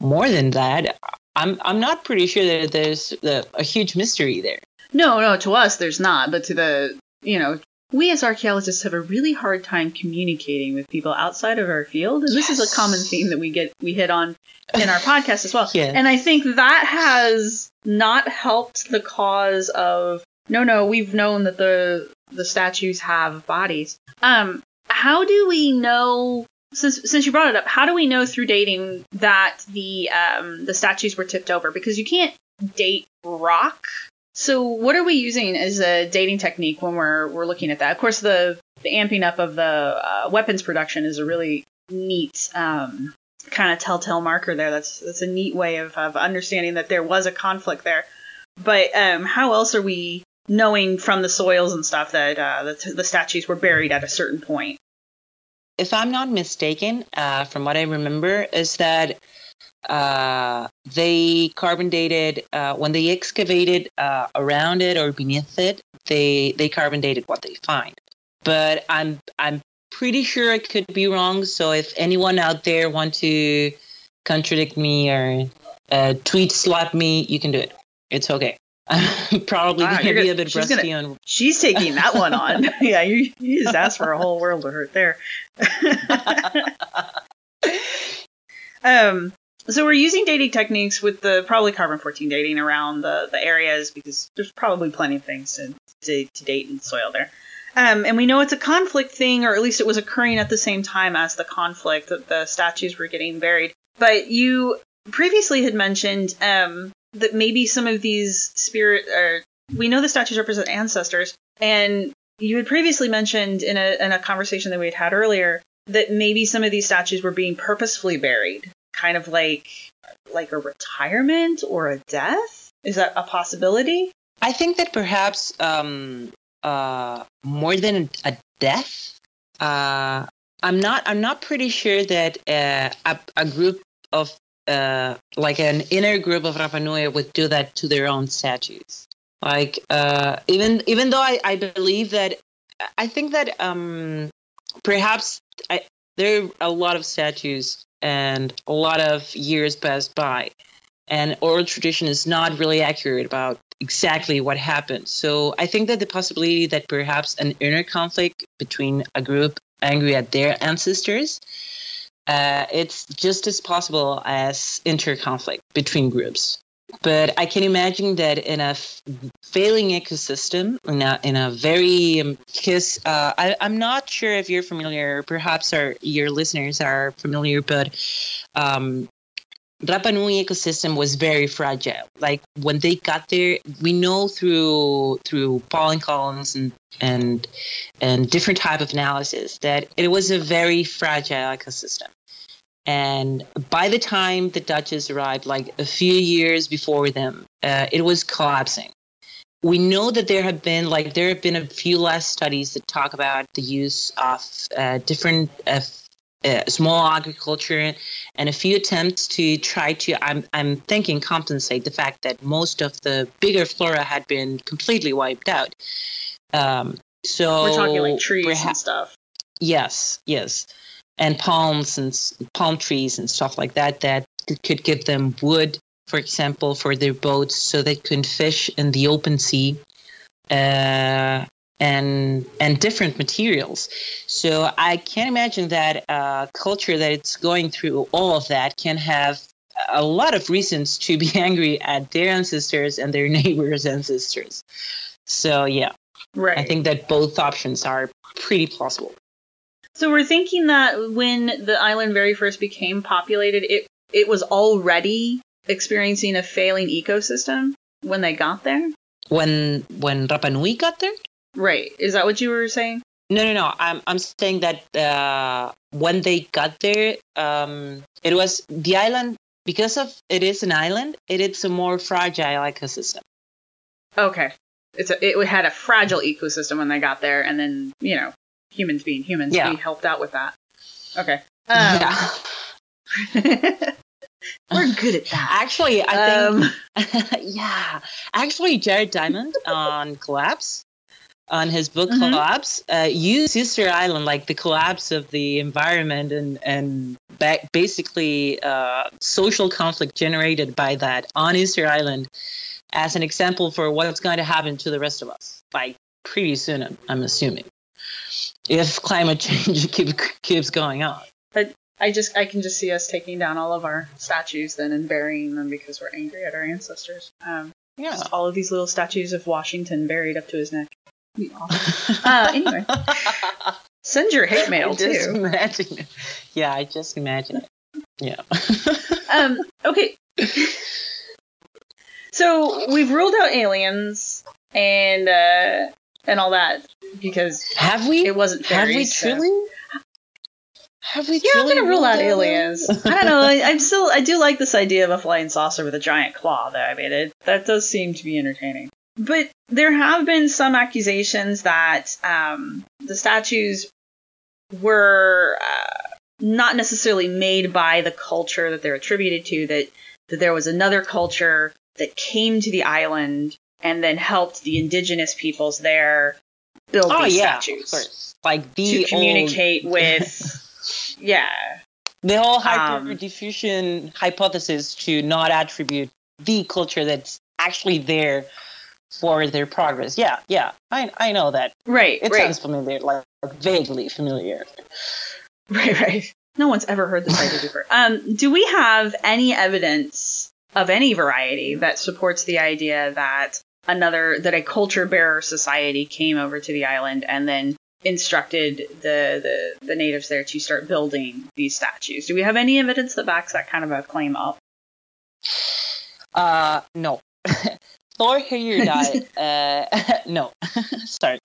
more than that, I'm I'm not pretty sure that there's a, a huge mystery there. No, no, to us there's not, but to the you know, we as archaeologists have a really hard time communicating with people outside of our field, and this is a common theme that we get we hit on in our podcast as well. Yeah. And I think that has not helped the cause of no, no, we've known that the the statues have bodies. Um, how do we know? Since since you brought it up, how do we know through dating that the um the statues were tipped over? Because you can't date rock. So what are we using as a dating technique when we're we're looking at that? Of course, the the amping up of the uh, weapons production is a really neat um, kind of telltale marker there. That's that's a neat way of, of understanding that there was a conflict there. But um, how else are we knowing from the soils and stuff that uh, the, the statues were buried at a certain point? If I'm not mistaken, uh, from what I remember, is that uh, they carbon dated uh, when they excavated uh, around it or beneath it. They they carbon dated what they find. But I'm I'm pretty sure I could be wrong. So if anyone out there want to contradict me or uh, tweet slap me, you can do it. It's okay. [LAUGHS] Probably Wow, gonna be a bit She's rusty gonna- on. She's taking that one on. [LAUGHS] yeah, you, you just asked for a whole world of hurt there. [LAUGHS] um, so we're using dating techniques with the probably carbon 14 dating around the, the areas because there's probably plenty of things to, to, to date in soil there. Um, and we know it's a conflict thing, or at least it was occurring at the same time as the conflict that the statues were getting buried. But you previously had mentioned um, that maybe some of these spirit, or we know the statues represent ancestors, and you had previously mentioned in a in a conversation that we had had earlier that maybe some of these statues were being purposefully buried, kind of like like a retirement or a death. Is that a possibility? I think that perhaps um, uh, more than a death, uh, I'm not. I'm not pretty sure that uh, a, a group of uh, like an inner group of Rapa Nui would do that to their own statues. Like uh, even even though I, I believe that I think that um, perhaps I, there are a lot of statues and a lot of years passed by, and oral tradition is not really accurate about exactly what happened. So I think that the possibility that perhaps an inner conflict between a group angry at their ancestors, uh, it's just as possible as inter-conflict between groups. But I can imagine that in a f- failing ecosystem, in a, in a very, because uh, I, I'm not sure if you're familiar, perhaps our, your listeners are familiar, but um, Rapa Nui ecosystem was very fragile. Like when they got there, we know through through pollen columns and and and different type of analysis that it was a very fragile ecosystem. And by the time the Dutches arrived, like a few years before them, uh, it was collapsing. We know that there have been like there have been a few last studies that talk about the use of uh, different uh, uh, small agriculture and a few attempts to try to I'm I'm thinking compensate the fact that most of the bigger flora had been completely wiped out. Um, so We're talking like trees and stuff. Yes, yes, and palms and palm trees and stuff like that that could- give them wood, for example, for their boats, so they could fish in the open sea, uh, and and different materials. So I can't imagine that a culture that it's going through all of that can have a lot of reasons to be [LAUGHS] angry at their ancestors and their [LAUGHS] neighbors' ancestors. So yeah, Right. I think that both options are pretty plausible. So we're thinking that when the island very first became populated, it it was already experiencing a failing ecosystem when they got there. When when Rapa Nui got there? Right. Is that what you were saying? No, no, no. I'm I'm saying that uh, when they got there, um, it was the island because of it is an island. It is a more fragile ecosystem. Okay. It's a, it had a fragile ecosystem when they got there, and then you know humans being humans, Yeah. we helped out with that. Okay. Um, yeah. [LAUGHS] We're good at that. Actually, I Um, think [LAUGHS] yeah. Actually, Jared Diamond [LAUGHS] on Collapse, on his book Mhm. Collapse, uh, used Easter Island like the collapse of the environment and and ba- basically uh, social conflict generated by that on Easter Island as an example for what's going to happen to the rest of us. Like pretty soon, I'm, I'm assuming, if climate [LAUGHS] change keep, keeps going on. I just I can just see us taking down all of our statues then and burying them because we're angry at our ancestors. Um, Yeah. all of these little statues of Washington buried up to his neck. [LAUGHS] Uh, anyway, send your hate mail I just too. imagine it. Yeah, I just imagine it. Yeah. [LAUGHS] Um, okay. So we've ruled out aliens and uh, and all that because have we? it wasn't have we fairies, so- truly? Have we Yeah, I'm gonna rule out aliens. I don't know. [LAUGHS] I, I'm still. I do like this idea of a flying saucer with a giant claw. Though I mean, it that does seem to be entertaining. But there have been some accusations that um, the statues were uh, not necessarily made by the culture that they're attributed to. That that there was another culture that came to the island and then helped the indigenous peoples there build Oh these yeah, statues. Like the to communicate old, with. [LAUGHS] Yeah, the whole um, hyperdiffusion hypothesis to not attribute the culture that's actually there for their progress. Yeah, yeah, I I know that. right, It right. sounds familiar, like vaguely familiar. [LAUGHS] Right, right. No one's ever heard this idea before. Um, do we have any evidence of any variety that supports the idea that another that a culture bearer society came over to the island and then instructed the, the the natives there to start building these statues? Do we have any evidence that backs that kind of a claim up? Uh, no. [LAUGHS] Thor Heyerdahl, [LAUGHS] uh, [LAUGHS] no, sorry.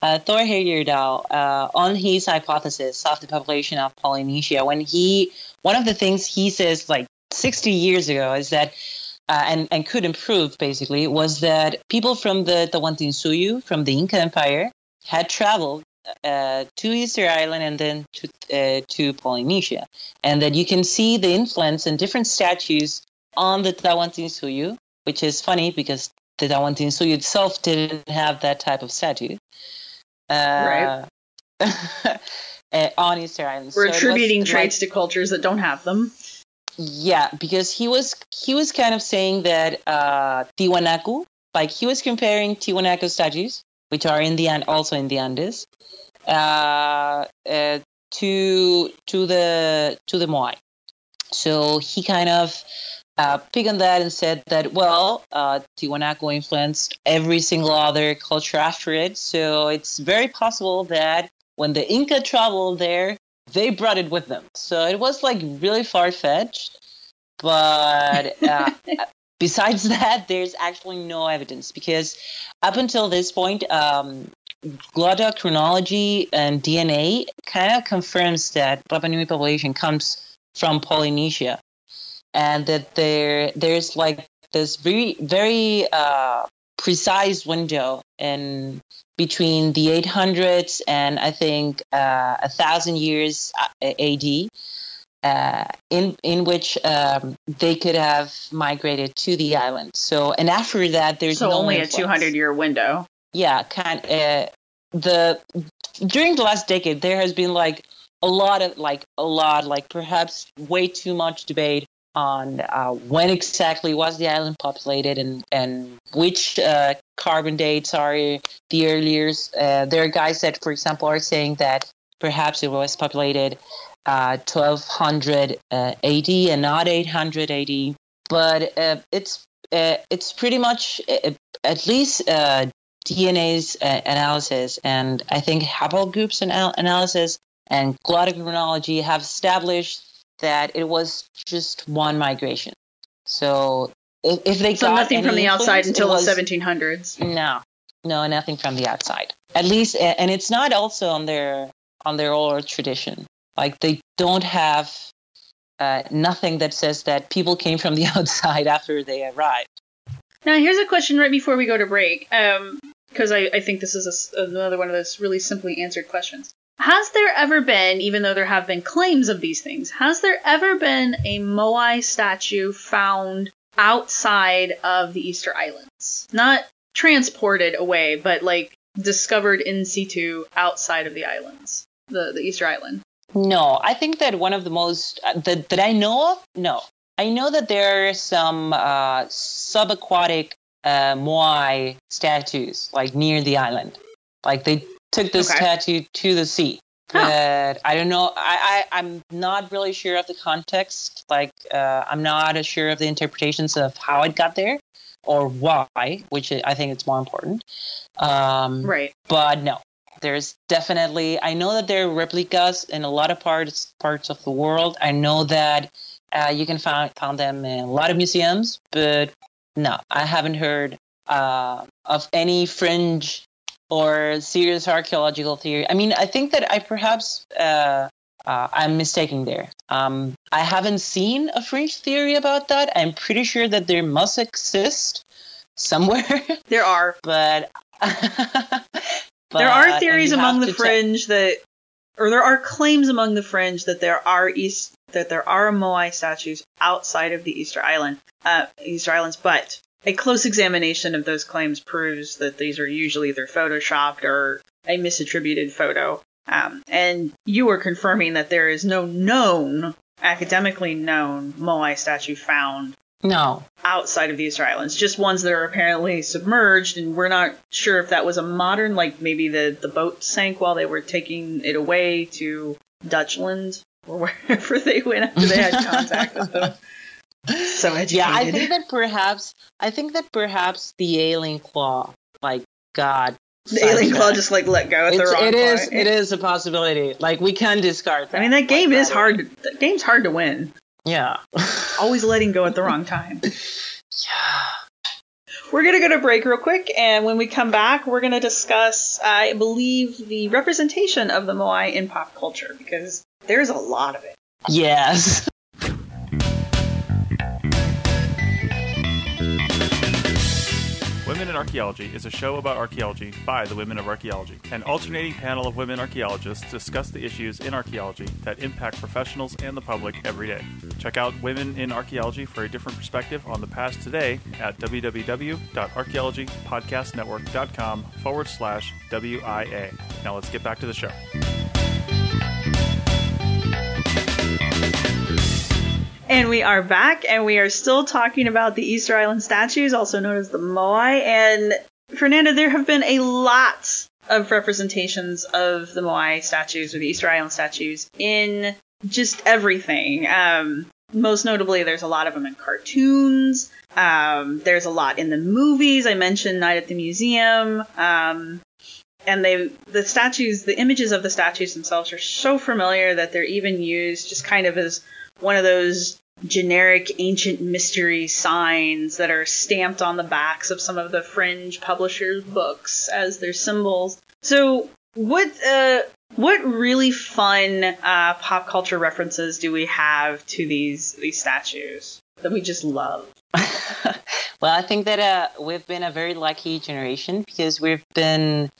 Uh, Thor Heyerdahl, uh, on his hypothesis of the population of Polynesia, when he, one of the things he says like 60 years ago is that, uh, and, and could improve basically, was that people from the Tawantinsuyu, from the Inca Empire, had traveled uh, to Easter Island and then to, uh, to Polynesia. And that you can see the influence in different statues on the Tawantinsuyu, which is funny because the Tawantinsuyu itself didn't have that type of statue. Uh, right. [LAUGHS] on Easter Island. We're So it was attributing like- traits to cultures that don't have them. Yeah, because he was he was kind of saying that uh, Tiwanaku, like he was comparing Tiwanaku statues, which are in the An- also in the Andes, uh, uh, to to the to the Moai. So he kind of uh, picked on that and said that well, uh, Tiwanaku influenced every single other culture after it. So it's very possible that when the Inca traveled there, they brought it with them. So it was like really far fetched. But [LAUGHS] uh, besides that, there's actually no evidence because up until this point, um, Glottochronology and DNA kind of confirms that Rapa Nui population comes from Polynesia, and that there there's like this very very uh, precise window in between the 800s and I think uh, a thousand years uh, AD, uh, in in which um, they could have migrated to the island. So and after that, there's so no only a 200 year window. Yeah, kind uh, the during the last decade there has been like a lot of like a lot like perhaps way too much debate on uh, when exactly was the island populated and and which uh, carbon dates are the earliest. Uh, there are guys that, for example, are saying that perhaps it was populated uh, 1200 uh, AD and not 800 AD. But uh, it's uh, it's pretty much uh, at least uh, DNA's uh, analysis and I think haplogroups anal- analysis and glottochronology have established that it was just one migration. So if, if they So got nothing from the outside until was- the 1700s. no, no, nothing from the outside. At least, and it's not also on their on their oral tradition. Like they don't have uh, nothing that says that people came from the [LAUGHS] outside after they arrived. Now, here's a question right before we go to break. Um, because I, I think this is a another one of those really simply answered questions. Has there ever been, even though there have been claims of these things, has there ever been a Moai statue found outside of the Easter Islands? Not transported away, but like discovered in situ outside of the islands, the, the Easter Island. No, I think that one of the most uh, that that I know of, no. I know that there are some uh, subaquatic uh, Moai statues like near the island. Like they took this Okay. statue to the sea. Huh. But I don't know. I, I I'm not really sure of the context. Like uh, I'm not as sure of the interpretations of how it got there or why, which I think it's more important. Um, Right. but no there's definitely i know that there are replicas in a lot of parts parts of the world i know that uh, you can find found them in a lot of museums but no i haven't heard uh, of any fringe or serious archaeological theory. I mean i think that i perhaps uh, uh, i'm mistaken there. Um, i haven't seen a fringe theory about that. I'm pretty sure that there must exist somewhere. [LAUGHS] There are. but, [LAUGHS] there are theories among the fringe that, or there are claims among the fringe that there are east that there are Moai statues outside of the Easter Island, uh, Easter Islands, but a close examination of those claims proves that these are usually either photoshopped or a misattributed photo. Um, and you were confirming that there is no known, academically known Moai statue found No, outside of the Easter Islands, just ones that are apparently submerged, and we're not sure if that was a modern, like maybe the, the boat sank while they were taking it away to Dutchland or [LAUGHS] wherever they went after they had [LAUGHS] contact with them. So educated. yeah, I think that perhaps I think that perhaps the alien claw, like God, the alien claw just like let go at the It's, wrong it is point. it is a possibility. Like we can discard. I mean, that game Like, is hard. To, that game's hard to win. Yeah. [LAUGHS] Always letting go at the wrong time. [LAUGHS] yeah. We're going to go to break real quick, and when we come back, we're going to discuss, I believe, the representation of the Moai in pop culture, because there's a lot of it. Yes. [LAUGHS] Women in Archaeology is a show about archaeology by the women of archaeology. An alternating panel of women archaeologists discuss the issues in archaeology that impact professionals and the public every day. Check out Women in Archaeology for a different perspective on the past today at www.archaeologypodcastnetwork.com forward slash WIA. Now let's get back to the show. And we are back, and we are still talking about the Easter Island statues, also known as the Moai. And Fernanda, there have been a lot of representations of the Moai statues or the Easter Island statues in just everything. Um, most notably, there's a lot of them in cartoons. Um, there's a lot in the movies. I mentioned Night at the Museum. Um, and they the statues, the images of the statues themselves are so familiar that they're even used just kind of as one of those generic ancient mystery signs that are stamped on the backs of some of the fringe publishers' books as their symbols. So, what uh, what really fun uh, pop culture references do we have to these these statues that we just love? [LAUGHS] well, I think that uh, we've been a very lucky generation because we've been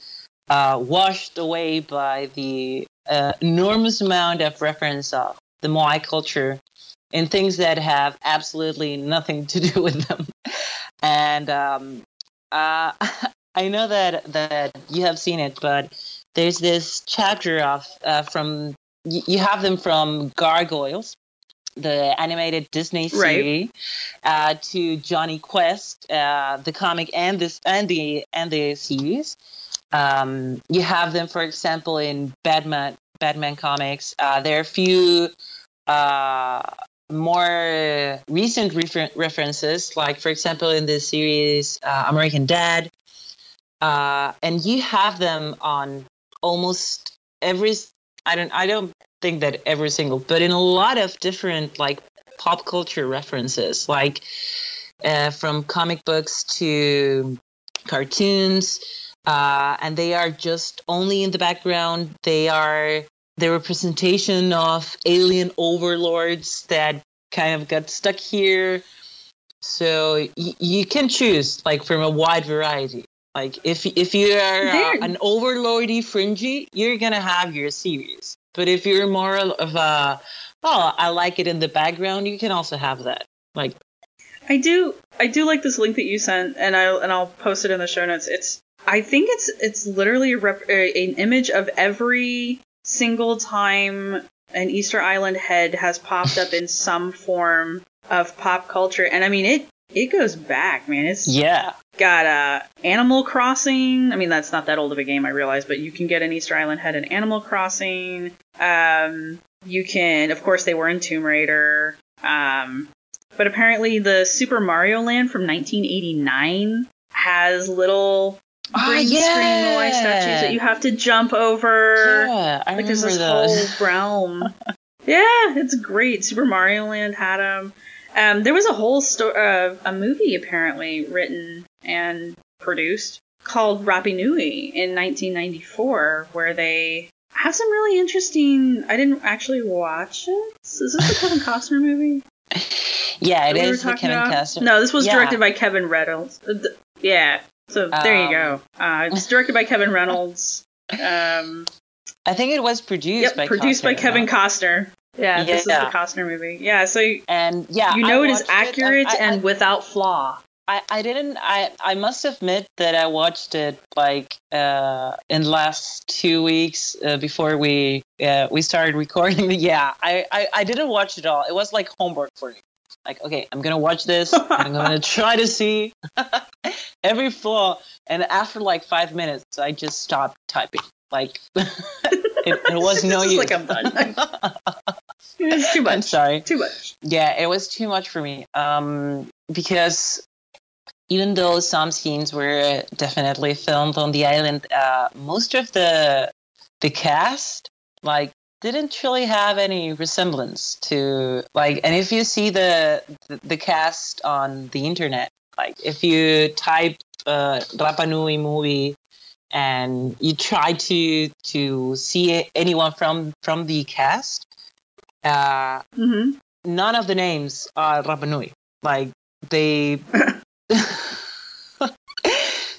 uh, washed away by the uh, enormous amount of reference of the Moai culture in things that have absolutely nothing to do [LAUGHS] with them. And um, uh, [LAUGHS] I know that that you have seen it, but there's this chapter of uh, from you have them from Gargoyles, the animated Disney Right. series, uh, to Jonny Quest, uh, the comic and this and the and the series. Um, you have them, for example, in Batman Batman comics. Uh, there are a few uh, more recent refer- references, like for example in the series uh, American Dad, uh, and you have them on almost every. I don't. I don't think that every single, but in a lot of different like pop culture references, like uh, from comic books to cartoons, uh, and they are just only in the background. They are the representation of alien overlords that kind of got stuck here. So y- you can choose like from a wide variety Like if if you are uh, an overlordy fringy, you're gonna have your series. But if you're more of a oh, I like it in the background, you can also have that. Like I do I do like this link that you sent, and I and I'll post it in the show notes. It's I think it's it's literally a rep, an image of every single time an Easter Island head has popped up in [LAUGHS] some form of pop culture, and I mean it it goes back, man. It's yeah, got uh, Animal Crossing. I mean, that's not that old of a game, I realize, but you can get an Easter Island head in Animal Crossing. Um, you can, of course, they were in Tomb Raider. Um, but apparently, the Super Mario Land from 1989 has little green screen Moai yeah. statues that you have to jump over. yeah. I like there's remember this those. whole realm. [LAUGHS] yeah, it's great. Super Mario Land had them. Um, there was a whole story, uh, a movie apparently written and produced called Rapa Nui in 1994, where they have some really interesting. I didn't actually watch it. Is this the Kevin [LAUGHS] Costner movie? yeah, it we is the Kevin about? Costner. No, this was Yeah. directed by Kevin Reynolds. Uh, Yeah. So there you go. Uh, it's directed by Kevin Reynolds. Um, I think it was produced yep, by produced by Kevin no? Costner. Yeah, this is the Costner movie. Yeah, so you And yeah, you know I it is watched accurate I- I- and without flaw. I, I didn't I, I must admit that I watched it like uh in the last two weeks uh, before we uh, we started recording [LAUGHS] yeah I, I I didn't watch it all it was like homework for me like okay I'm gonna watch this I'm gonna [LAUGHS] try to see [LAUGHS] every flaw and after like five minutes I just stopped typing like [LAUGHS] it, it was no use like I'm done. It's too I'm much. sorry Too much. yeah, it was too much for me. Um, because even though some scenes were definitely filmed on the island, uh, most of the the cast like didn't really have any resemblance to like. And if you see the the, cast on the internet, like if you type uh, Rapa Nui movie and you try to to see anyone from from the cast. Uh, hmm none of the names are Rapanui. Like they. [LAUGHS] [LAUGHS]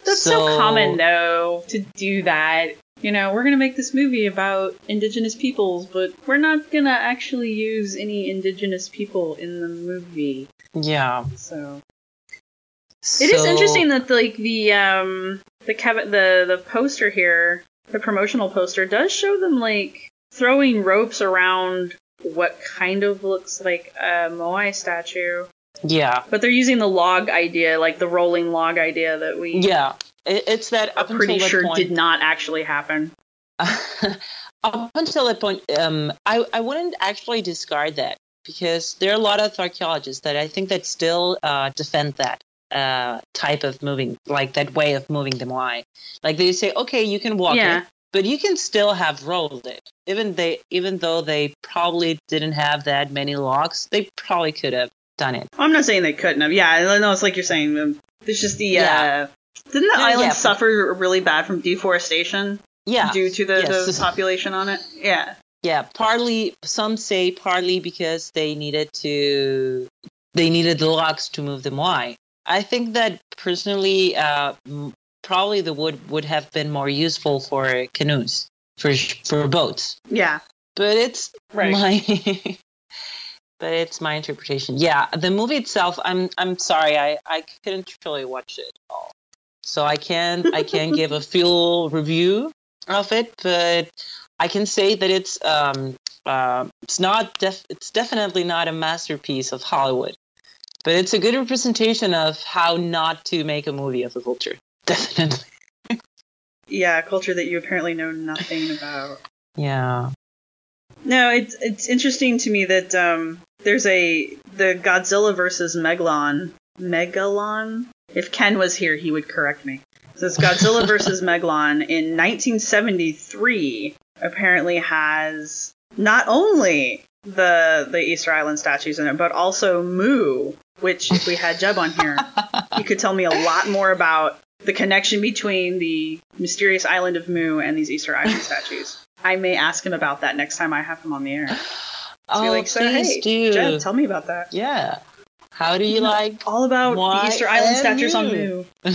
That's so, common, though, to do that. You know, we're gonna make this movie about indigenous peoples, but we're not gonna actually use any indigenous people in the movie. Yeah. So it is interesting that like the um the Kevin the the poster here, the promotional poster does show them like throwing ropes around what kind of looks like a Moai statue, Yeah. but they're using the log idea, like the rolling log idea that we Yeah. It, it's that up pretty until sure that point, did not actually happen. [LAUGHS] up until that point, um, I I wouldn't actually discard that because there are a lot of archaeologists that I think that still uh, defend that uh, type of moving, like that way of moving the Moai. Like they say, okay, you can walk Yeah. it, but you can still have rolled it. Even they, even though they probably didn't have that many logs, they probably could have done it. I'm not saying they couldn't have. Yeah, I know it's like you're saying. um, There's just the Yeah. uh, didn't the Yeah, island yeah. suffer really bad from deforestation Yeah, due to the, Yes. the [LAUGHS] population on it? Yeah. Yeah, partly some say partly because they needed to they needed the logs to move the Moai. I think that personally, uh, probably the wood would have been more useful for canoes for for boats. Yeah. But it's Right. my [LAUGHS] but it's my interpretation. Yeah, the movie itself, I'm I'm sorry, I I couldn't really watch it at all, so I can I can give a full review of it, but I can say that it's um uh, it's not def- it's definitely not a masterpiece of Hollywood, but it's a good representation of how not to make a movie of a culture. [LAUGHS] Definitely. Yeah, a culture that you apparently know nothing about. Yeah. No, it's it's interesting to me that um, there's a the Godzilla versus Megalon. Megalon. If Ken was here, he would correct me. So it's Godzilla [LAUGHS] versus Megalon in 1973. Apparently has not only the the Easter Island statues in it, but also Mu. Which, if we had Jeb on here, he could tell me a lot more about the connection between the mysterious island of Mu and these Easter Island [LAUGHS] statues. I may ask him about that next time I have him on the air. Just Oh, be like, so please hey, do. Jeb, tell me about that. Yeah. How do you like? All about Why the Easter Island and statues on Mu? [LAUGHS]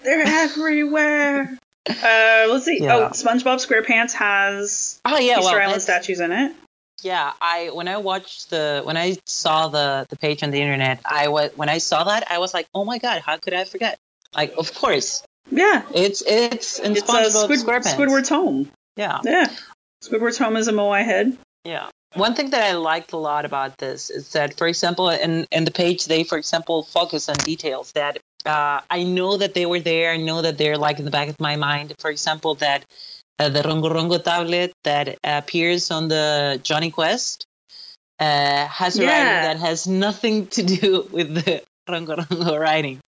They're everywhere. Uh, let's see. Yeah. Oh, SpongeBob SquarePants has Oh yeah, Easter well, Island statues in it. yeah. I when I watched the when I saw the the page on the internet, I was when I saw that I was like, oh my god, how could I forget? Like, of course, Yeah, it's it's in it's SpongeBob Squid, SquarePants. Squidward's home. Yeah, Yeah, Squidward's home is a Moai head. yeah. One thing that I liked a lot about this is that, for example, in in the page they, for example, focus on details that uh, I know that they were there. I know that they're like in the back of my mind. For example, that uh, the Rongo Rongo tablet that appears on the Jonny Quest uh, has a Yeah. writing that has nothing to do [LAUGHS] with the Rongo Rongo writing,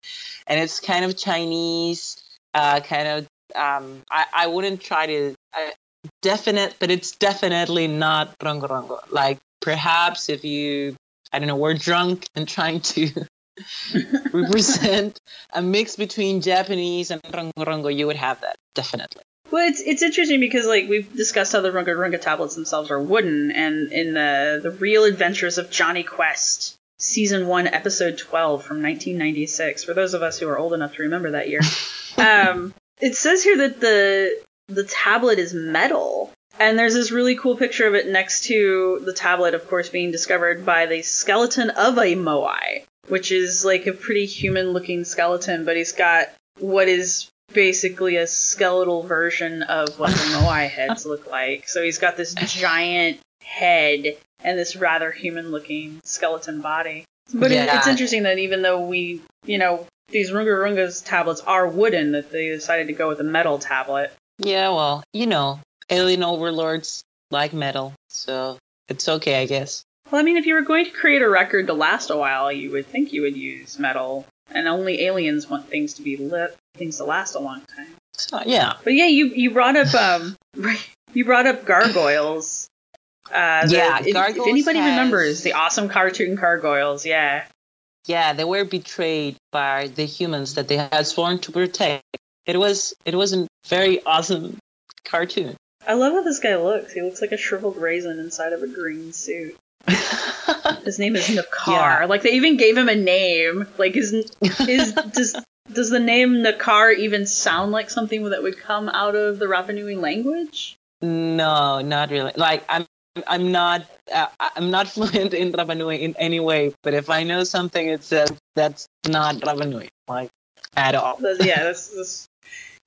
and it's kind of Chinese, uh, kind of. Um, I, I wouldn't try to definite, but it's definitely not Rongo Rongo. Like perhaps if you, I don't know, were drunk and trying to [LAUGHS] represent a mix between Japanese and Rongo Rongo, you would have that definitely. Well, it's it's interesting because like we've discussed how the Runga Runga tablets themselves are wooden, and in the the Real Adventures of Jonny Quest, season one, episode twelve from 1996. For those of us who are old enough to remember that year, [LAUGHS] um, it says here that the the tablet is metal. And there's this really cool picture of it next to the tablet, of course, being discovered by the skeleton of a Moai, which is like a pretty human looking skeleton, but he's got what is basically a skeletal version of what the [LAUGHS] Moai heads look like. So he's got this giant head and this rather human looking skeleton body. But Yeah. it's interesting that even though we, you know, these Runga Runga's tablets are wooden, that they decided to go with a metal tablet. Yeah, well, you know, alien overlords like metal, so it's okay, I guess. Well, I mean, if you were going to create a record to last a while, you would think you would use metal, and only aliens want things to be lit, things to last a long time. So, yeah, But yeah, you you brought up um [LAUGHS] you brought up gargoyles. Uh, the- Yeah, if, if anybody has- remembers the awesome cartoon gargoyles, yeah. yeah, they were betrayed by the humans that they had sworn to protect. It was it was a very awesome cartoon. I love how this guy looks. He looks like a shriveled raisin inside of a green suit. [LAUGHS] His name is Nakar. Yeah. Like they even gave him a name. Like is is [LAUGHS] does does the name Nakar even sound like something that would come out of the Rapanui language? No, not really. Like I'm I'm not uh, I'm not [LAUGHS] fluent in Rapanui in any way, but if I know something, it's uh, that's not Rapanui, like at all. Yeah, that's, that's.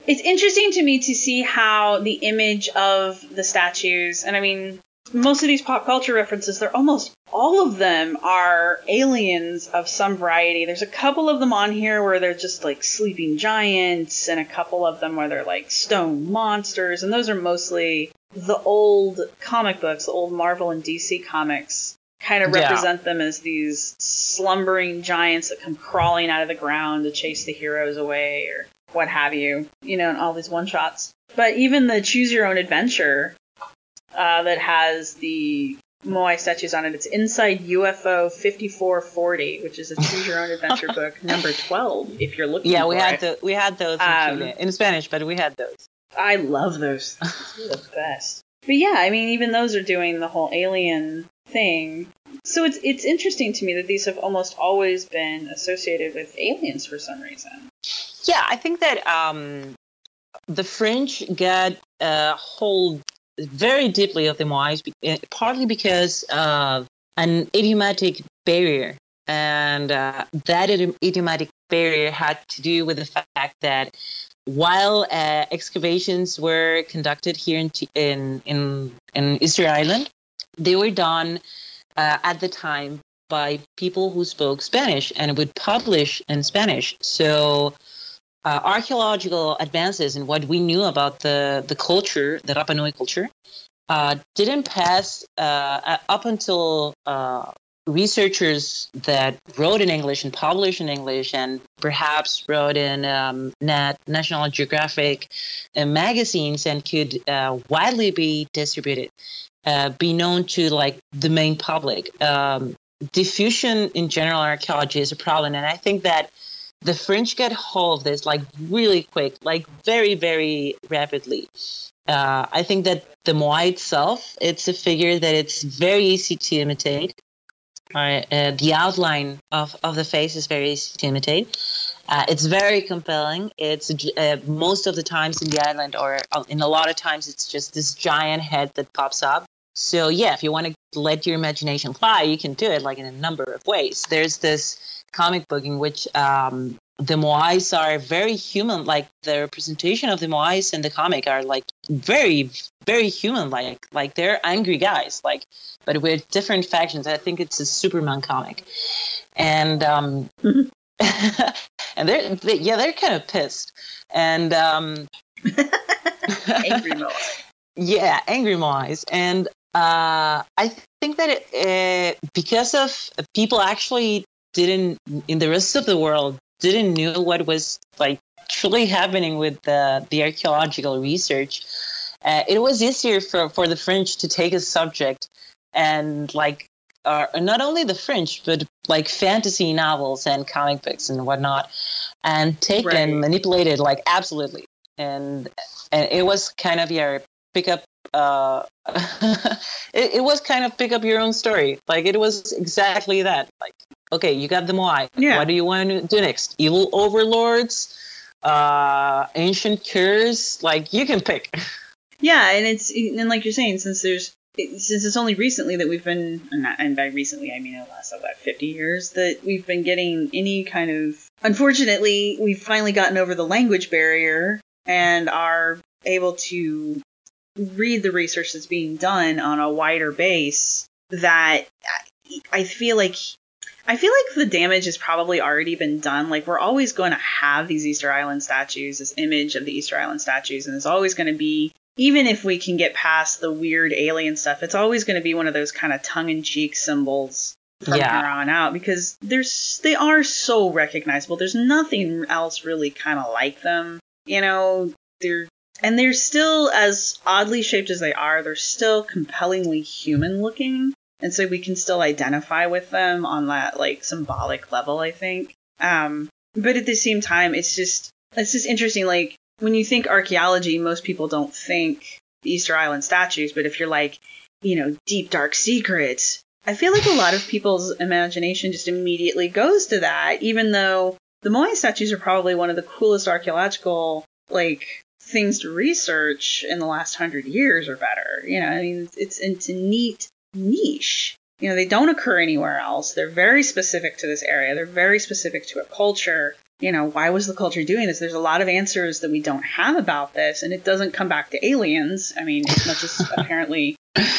It's interesting to me to see how the image of the statues, and I mean, most of these pop culture references, they're almost all of them are aliens of some variety. There's a couple of them on here where they're just like sleeping giants, and a couple of them where they're like stone monsters, and those are mostly the old comic books, the old Marvel and DC comics. Kind of Yeah. represent them as these slumbering giants that come crawling out of the ground to chase the heroes away, or what have you. You know, and all these one shots. But even the Choose Your Own Adventure uh, that has the Moai statues on it. It's Inside UFO 5440, which is a Choose Your Own Adventure [LAUGHS] book number 12. If you're looking, Yeah, we for had the we had those in, Um, in Spanish, but we had those. I love those. [LAUGHS] The best. But yeah, I mean, even those are doing the whole alien thing. So it's it's interesting to me that these have almost always been associated with aliens for some reason. Yeah, I think that um, the French got a hold very deeply of the Moais, eh, partly because of an idiomatic barrier. And uh, that idiomatic barrier had to do with the fact that while uh, excavations were conducted here in, in, in, in Easter Island, they were done uh, at the time by people who spoke Spanish and would publish in Spanish. So uh, archaeological advances in what we knew about the, the culture, the Rapa Nui culture, uh, didn't pass uh, up until uh, researchers that wrote in English and published in English and perhaps wrote in um, Nat, National Geographic uh, magazines and could uh, widely be distributed, be known to like the main public. Um, diffusion in general archaeology is a problem, and I think that the French get hold of this like really quick, like very, very rapidly. Uh, I think that the Moai itself, it's a figure that it's very easy to imitate. Uh, the outline of, of the face is very easy to imitate. Uh, it's very compelling. It's uh, most of the times in the island, or uh, in a lot of times, it's just this giant head that pops up. So yeah, if you want to let your imagination fly, you can do it like in a number of ways. There's this comic book in which um, the Moais are very human. Like the representation of the Moais in the comic are like very, very human. Like like they're angry guys. Like but with different factions. I think it's a Superman comic, and um, [LAUGHS] and they're they, yeah they're kind of pissed and um, [LAUGHS] Angry Moai. [LAUGHS] yeah angry Moais and uh, I think that it, uh, because of people actually didn't in the rest of the world didn't know what was like truly happening with the the archaeological research. Uh, it was easier for for the French to take a subject and like uh, not only the French but like fantasy novels and comic books and whatnot, and take Right. and manipulate it like absolutely. And and it was kind of your pick up uh [LAUGHS] it, it was kind of pick up your own story like it was exactly that like okay you got the moai Yeah. what do you want to do next evil overlords uh ancient cures like you can pick [LAUGHS] Yeah, and it's and like you're saying, since there's it, since it's only recently that we've been, and, not, and by recently I mean the last about 50 years that we've been getting any kind of. Unfortunately, we've finally gotten over the language barrier and are able to read the research that's being done on a wider base. That I- I feel like. I feel like the damage has probably already been done. Like we're always going to have these Easter Island statues, this image of the Easter Island statues, and it's always going to be even if we can get past the weird alien stuff, it's always going to be one of those kind of tongue-in-cheek symbols from Yeah. here on out because there's they are so recognizable. There's nothing else really kind of like them. You know, they're and they're still as oddly shaped as they are. They're still compellingly human looking, and so we can still identify with them on that like symbolic level. I think. Um, but at the same time, it's just it's just interesting. Like when you think archaeology, most people don't think Easter Island statues, but if you're like, you know, deep dark secrets, I feel like a lot of people's imagination just immediately goes to that, even though the Moai statues are probably one of the coolest archaeological like things to research in the last hundred years or better. You know, I mean, it's it's a neat niche. You know, they don't occur anywhere else. They're very specific to this area. They're very specific to a culture you know, why was the culture doing this? There's a lot of answers that we don't have about this, and it doesn't come back to aliens. I mean, as much as [LAUGHS] apparently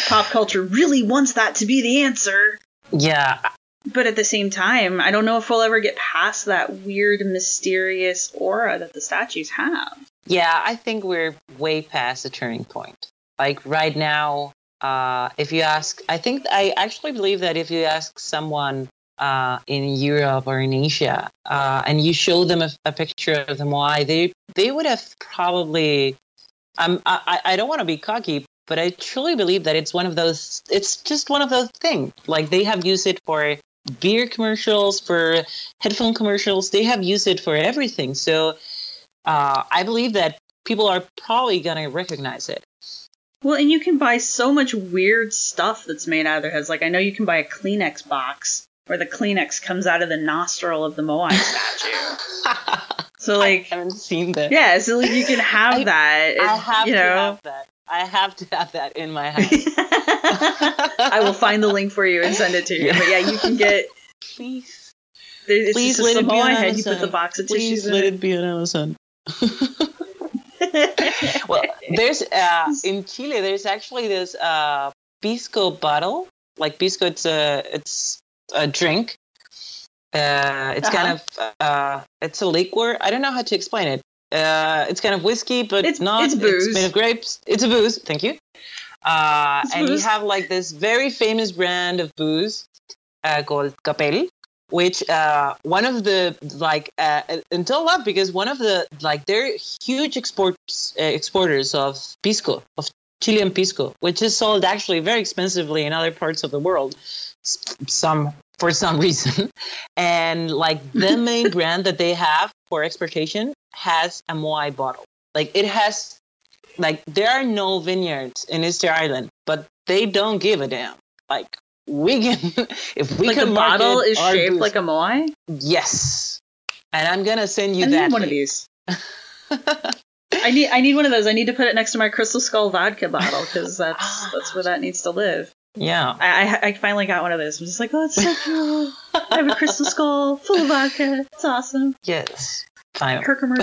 pop culture really wants that to be the answer. yeah But at the same time, I don't know if we'll ever get past that weird, mysterious aura that the statues have. yeah i think we're way past the turning point like right now uh if you ask i think i actually believe that if you ask someone uh, in Europe or in Asia, uh, and you show them a, a picture of the Moai, they they would have probably. Um, I I- don't want to be cocky, but I truly believe that it's one of those. It's just one of those things. Like they have used it for beer commercials, for headphone commercials. They have used it for everything. So uh, I believe that people are probably gonna recognize it. Well, and you can buy so much weird stuff that's made out of their heads. Like, I know you can buy a Kleenex box where the Kleenex comes out of the nostril of the Moai statue. [LAUGHS] So, like, I haven't seen that. Yeah, so like you can have I- that. I have you to have that. I have to have that in my house. [LAUGHS] I will find the link for you and send it to you. Yeah. But yeah, you can get. Please, It's please just let it be on head. You put the box of Please let it be on Amazon. [LAUGHS] [LAUGHS] well, there's uh, in Chile. There's actually this uh, pisco bottle. Like pisco, it's a it's a drink. Uh, it's kind of uh, it's a liquor. I don't know how to explain it. Uh, it's kind of whiskey, but It's- not. it's booze. made of grapes. It's a booze. Thank you. Uh, and booze. you have like this very famous brand of booze uh, called Capel, which uh, one of the like uh, until love because one of the like they're huge exports uh, exporters of pisco of Chilean pisco, which is sold actually very expensively in other parts of the world. Some for some [LAUGHS] reason, and like the [LAUGHS] main brand that they have for exportation has a Moai bottle. Like it has, like there are no vineyards in Easter Island, but they don't give a damn. Like we can, [LAUGHS] if we like can the bottle is shaped like a moai. yes, And I'm gonna send you I that need one of these. [LAUGHS] I need I need one of those. I need to put it next to my Crystal Skull vodka bottle because [LAUGHS] that's that's where that needs to live. yeah. I, I I finally got one of those. I'm just like, oh, it's so cool. I have a Crystal Skull full of vodka. It's awesome. Yes. Finally. Herkimer.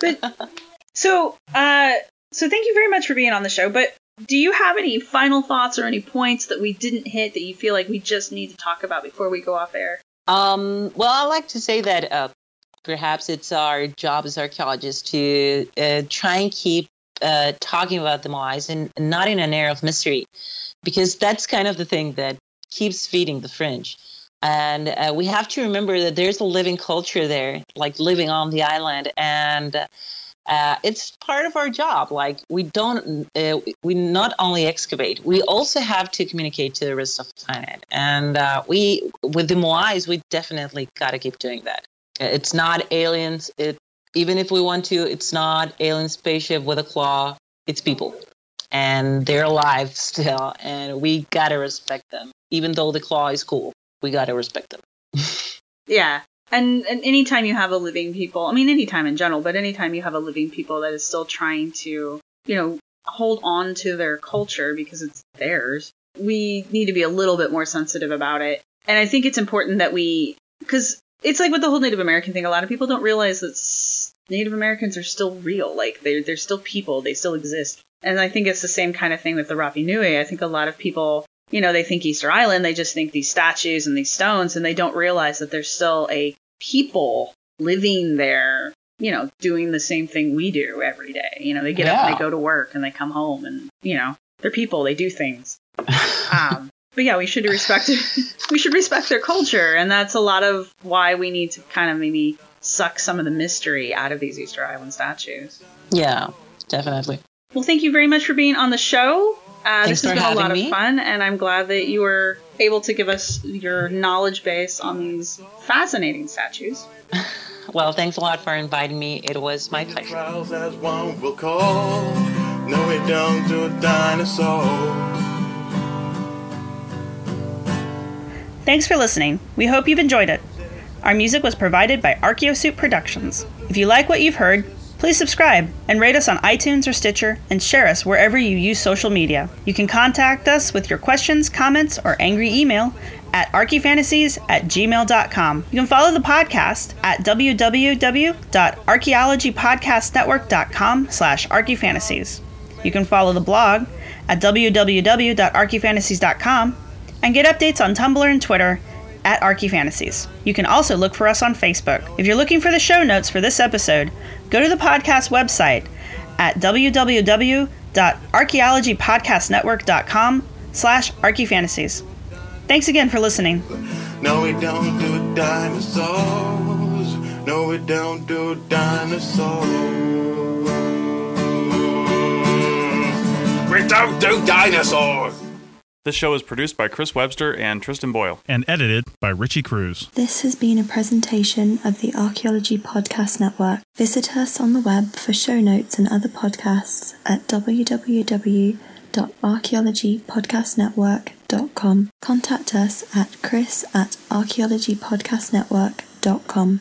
But so, uh, so thank you very much for being on the show. But do you have any final thoughts or any points that we didn't hit that you feel like we just need to talk about before we go off air? Um, well, I like to say that uh, perhaps it's our job as archaeologists to uh, try and keep uh, talking about the Moais and not in an air of mystery, because that's kind of the thing that keeps feeding the fringe. And uh, we have to remember that there's a living culture there, like living on the island, and uh, it's part of our job. Like we don't, uh, we not only excavate, we also have to communicate to the rest of the planet. And uh, we, with the Moais, we definitely got to keep doing that. It's not aliens. It even if we want to, it's not alien spaceship with a claw. It's people, and they're alive [LAUGHS] still, and we gotta respect them. Even though the claw is cool, we gotta respect them. [LAUGHS] Yeah. And, and anytime you have a living people, I mean, anytime in general, but anytime you have a living people that is still trying to, you know, hold on to their culture because it's theirs, we need to be a little bit more sensitive about it. And I think it's important that we, because it's like with the whole Native American thing, a lot of people don't realize that Native Americans are still real. Like, they're, they're still people, they still exist. And I think it's the same kind of thing with the Rapa Nui. I think a lot of people you know, they think Easter Island, they just think these statues and these stones, and they don't realize that there's still a people living there, you know, doing the same thing we do every day. You know, they get up and they go to work and they come home and, you know, they're people, they do things. [LAUGHS] Um, but yeah, we should respect [LAUGHS] we should respect their culture, and that's a lot of why we need to kind of maybe suck some of the mystery out of these Easter Island statues. yeah, definitely. Well, thank you very much for being on the show. Uh, this has been a lot having of fun, and I'm glad that you were able to give us your knowledge base on these fascinating statues. [LAUGHS] Well, thanks a lot for inviting me. It was my pleasure. Trials as one will call. No, we don't do dinosaurs. Thanks for listening. We hope you've enjoyed it. Our music was provided by Archeosuit Productions. If you like what you've heard, please subscribe and rate us on iTunes or Stitcher and share us wherever you use social media. You can contact us with your questions, comments, or angry email at archyFantasies at gmail.com. You can follow the podcast at www.archaeologypodcastnetwork.com slash archyFantasies. You can follow the blog at www.archyfantasies.com and get updates on Tumblr and Twitter at ArchyFantasies. You can also look for us on Facebook. If you're looking for the show notes for this episode, go to the podcast website at www.archaeologypodcastnetwork.com slash archyfantasies. Thanks again for listening. No, we don't do dinosaurs. No, we don't do dinosaurs. We don't do dinosaurs. This show is produced by Chris Webster and Tristan Boyle. and edited by Richie Cruz. This has been a presentation of the Archaeology Podcast Network. Visit us on the web for show notes and other podcasts at www.archaeologypodcastnetwork.com. Contact us at chris at archaeologypodcastnetwork.com.